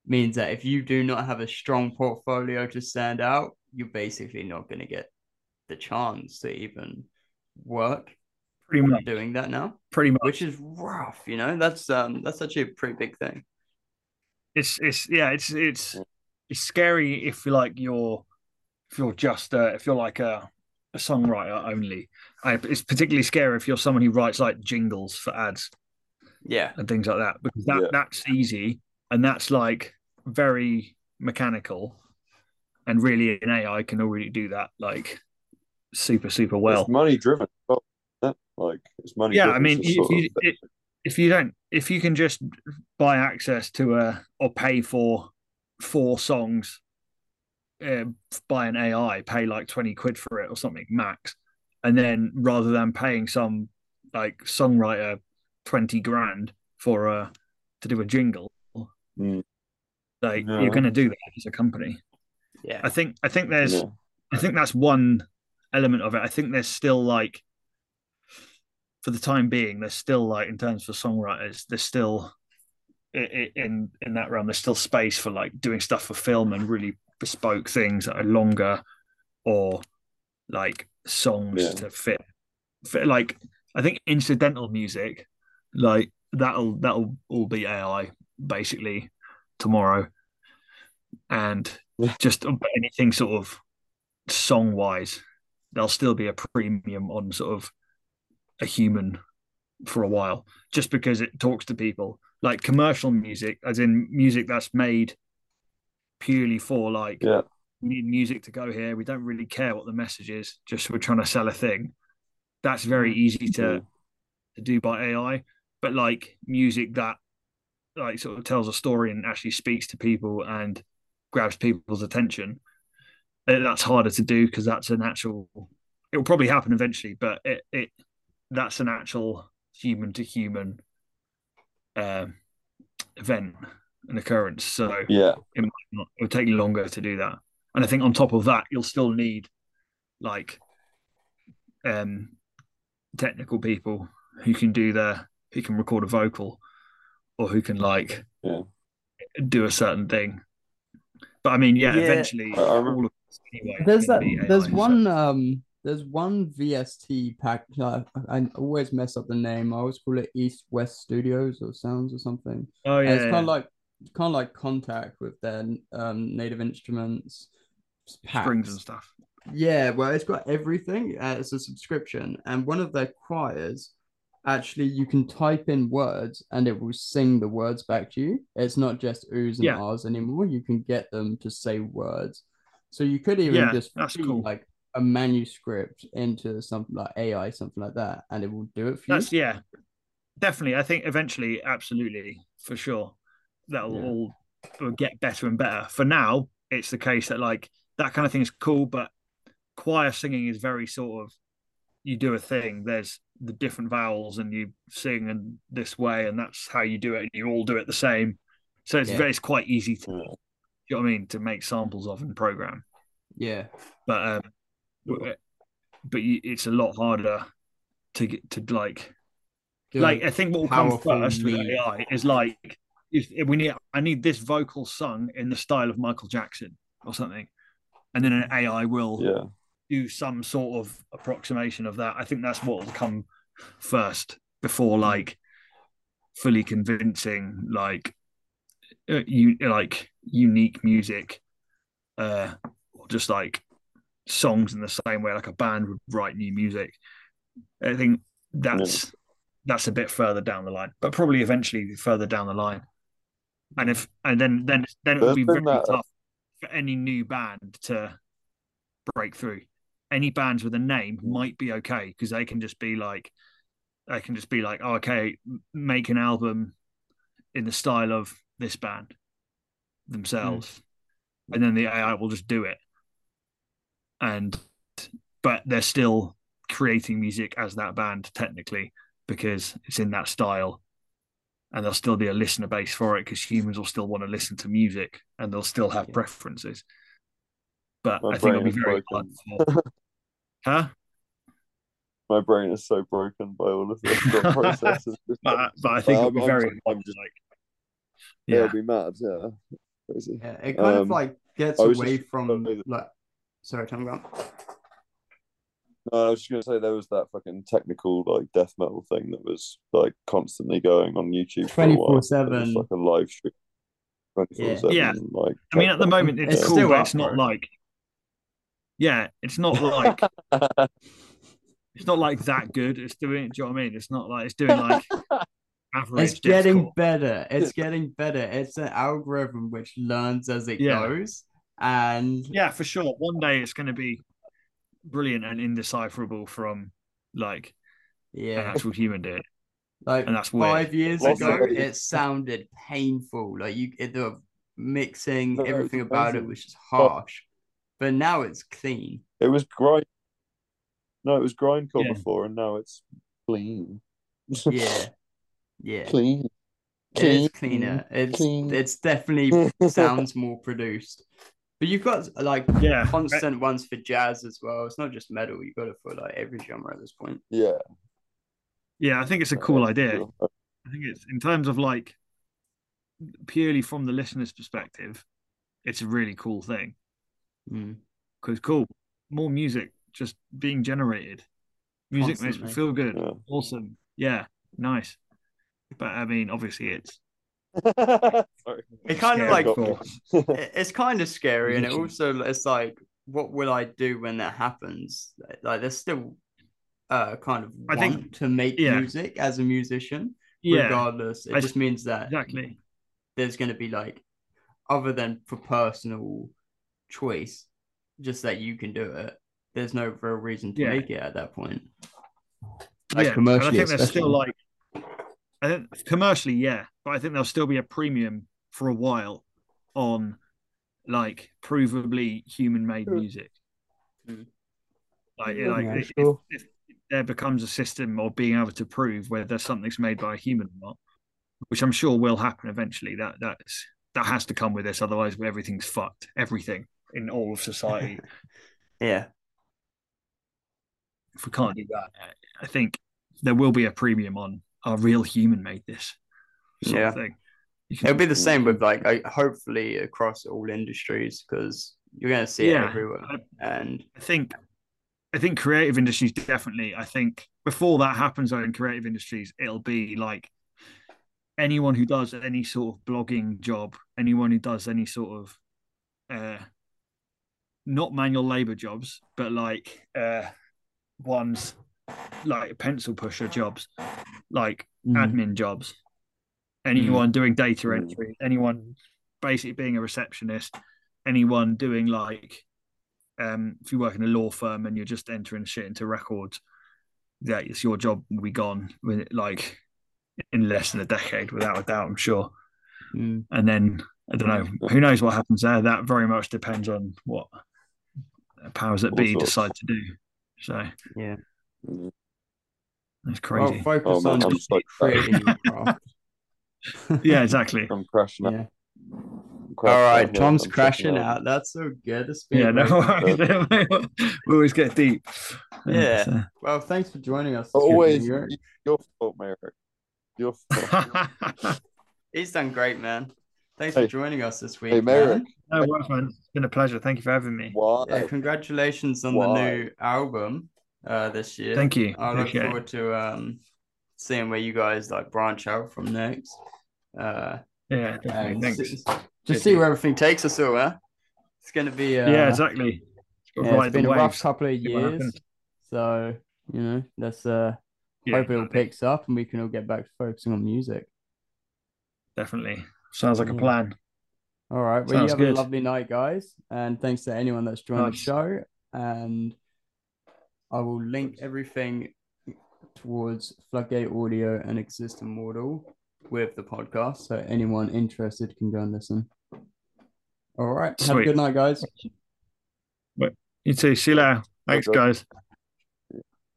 means that if you do not have a strong portfolio to stand out, you're basically not going to get the chance to even work pretty much. doing that now, Pretty much. which is rough. You know, that's um that's actually a pretty big thing. It's it's yeah, it's it's it's scary if you like you're if you're just uh, if you're like a a songwriter only. I, it's particularly scary if you're someone who writes like jingles for ads Yeah, and things like that because that Yeah. that's easy and that's like very mechanical and really an AI can already do that like super super well. it's money driven. Like it's money. yeah, I mean if you of- it, if you don't if you can just buy access to a or pay for four songs uh, by an AI, pay like twenty quid for it or something max, and then rather than paying some like songwriter twenty grand for a to do a jingle, Mm. like Yeah. you're going to do that as a company. yeah, I think I think there's yeah. I think that's one element of it. I think there's still like, for the time being, there's still like in terms for songwriters, there's still i- i- in in that realm, there's still space for like doing stuff for film and really bespoke things that are longer, or like songs Yeah. to fit, fit. Like I think incidental music, like that'll that'll all be AI basically tomorrow, and just anything sort of song wise, there'll still be a premium on sort of a human for a while, just because it talks to people. Like commercial music, as in music that's made purely for like Yeah. we need music to go here. We don't really care what the message is, just we're trying to sell a thing. That's very easy to, Yeah. to do by AI. But like music that like sort of tells a story and actually speaks to people and grabs people's attention, uh, that's harder to do because that's an actual. It will probably happen eventually, but it it that's an actual human to human um, event, an occurrence. So Yeah. it might not, it will take longer to do that. And I think on top of that, you'll still need like um technical people who can do the who can record a vocal or who can like Yeah. do a certain thing. But I mean, yeah, Yeah. eventually I- I all of this anyway. There's that. AI, There's so- one. Um. There's one VST pack. Uh, I always mess up the name. I always call it East West Studios or Sounds or something. Oh And yeah, it's yeah. kind of like kind of like Kontakt with their um native instruments. strings and stuff. Yeah, well, it's got everything. Uh, it's a subscription, and one of their choirs, actually, you can type in words and it will sing the words back to you. It's not just oohs and Yeah. ahs anymore. You can get them to say words. So you could even Yeah, just that's cool. like a manuscript into something like AI, something like that, and it will do it for That's you. yeah, definitely. I think eventually, absolutely, for sure, that'll Yeah. all will get better and better. For now, it's the case that like that kind of thing is cool, but choir singing is very sort of you do a thing. There's the different vowels, and you sing in this way, and that's how you do it. And you all do it the same, so it's Yeah. very, it's quite easy to, you know what I mean, to make samples of and program. Yeah, But um, but, but you, it's a lot harder to get to like Do like I think what will come first with. AI is like if, we need I need this vocal sung in the style of Michael Jackson or something, and then an AI will Yeah. do some sort of approximation of that. I think that's what will come first before like fully convincing like uh, you like unique music, uh, or just like songs in the same way like a band would write new music. I think that's that's a bit further down the line, but probably eventually further down the line. And if and then then then it would be very that- tough for any new band to break through. Any bands with a name might be okay because they can just be like, they can just be like, oh, okay, make an album in the style of this band themselves, hmm. and then the AI will just do it. And but they're still creating music as that band technically because it's in that style and there'll still be a listener base for it because humans will still want to listen to music and they'll still have Yeah. preferences but My i think it'll be brain is very hard for... huh My brain is so broken by all of this processes. but, but i think it'll I'm- be I'm very hard I'm just- like Yeah, yeah it'll be mad. Yeah, crazy. Yeah, it kind of Um, like gets away just- from like. Sorry, Tom. Go on. No, I was just gonna say there was that fucking technical like death metal thing that was like constantly going on YouTube for a while. It was 24/7. like a live stream. 24/7, Yeah. like i mean at the moment it's, It's cool still up, it's not bro. like yeah it's not like it's not like that good it's doing do you know what i mean it's not like it's doing like average It's getting deathcore. better. It's getting better. It's an algorithm which learns as it Yeah. goes, and Yeah, for sure. One day it's going to be brilliant and indecipherable from like an yeah, actual human did. like and that's weird. five years Lots ago, it sounded painful. Like you, it, the mixing, No, everything it's about it amazing. was just harsh. But now it's clean. It was grind. No, it was grindcore Yeah. before, and now it's clean. Yeah, yeah. clean. It is cleaner. It's clean. it's definitely sounds more produced. But you've got like Yeah. constant ones for jazz as well. It's not just metal. You've got it for like every genre at this point. Yeah. Yeah, I think it's a cool idea. I think it's in terms of like purely from the listener's perspective, it's a really cool thing. Mm. Because cool, more music just being generated. Music makes me feel good. Yeah. Awesome. Yeah, nice. But I mean, obviously it's Sorry. It kind of like Got me. it- it's kind of scary, and it also it's like, what will I do when that happens? Like, there's still uh kind of I want think- to make yeah. music as a musician, yeah, regardless. It I- just means that exactly. there's going to be like, other than for personal choice, just that you can do it. There's no real reason to Yeah. make it at that point. Like yeah, commercially, and I think there's still like, I think commercially, yeah, but I think there'll still be a premium for a while on like provably human-made music. Mm. Like, Yeah, like if, sure. if, if there becomes a system of being able to prove whether something's made by a human or not, which I'm sure will happen eventually. That that's that has to come with this, otherwise everything's fucked. Everything in all of society. yeah, if we can't do that, I think there will be a premium on a real human made this sort Yeah. of thing. It'll be the same with like I, hopefully across all industries because you're going to see it everywhere. And I think I think creative industries definitely. I think before that happens though in creative industries, it'll be like anyone who does any sort of blogging job, anyone who does any sort of uh not manual labor jobs, but like uh ones like pencil pusher jobs, like Mm. admin jobs, anyone doing data Mm. entry, anyone basically being a receptionist, anyone doing like um, if you work in a law firm and you're just entering shit into records, yeah, it's your job will be gone with like in less than a decade, without a doubt. I'm sure. Mm. And then I don't know. Who knows what happens there? That very much depends on what powers that All be sorts. decide to do. So Yeah. That's Well, crazy. focus Oh, man, on so creating your craft. yeah, exactly. I'm crashing out. yeah. I'm crashing right, Tom's I'm crashing checking out. That's so good. It's been Yeah, no we always get deep. Yeah. So- Well, thanks for joining us. Always your fault, Meyrick. Your fault. He's done great, man. Thanks Hey. for joining us this week. hey, Meyrick. man. no worries, man. It's been a pleasure. Thank you for having me. Why? Yeah, congratulations on the new album uh, this year. Thank you. I look Appreciate it. forward to um, seeing where you guys like branch out from next. Uh, Yeah. Thanks. just see where everything takes us all, huh? It's going to be uh, yeah, exactly. To yeah, it's been a rough couple of years. So, you know, let's uh, Yeah, hope it all picks up and we can all get back to focusing on music. Definitely. Sounds like a plan. All right. Well, Sounds you have good. a lovely night, guys. And thanks to anyone that's joined the show. And I will link everything towards Floodgate Audio and Exist Immortal with the podcast. So anyone interested can go and listen. All right. Have a good night, guys. You too. See you later. Thanks, Okay. guys.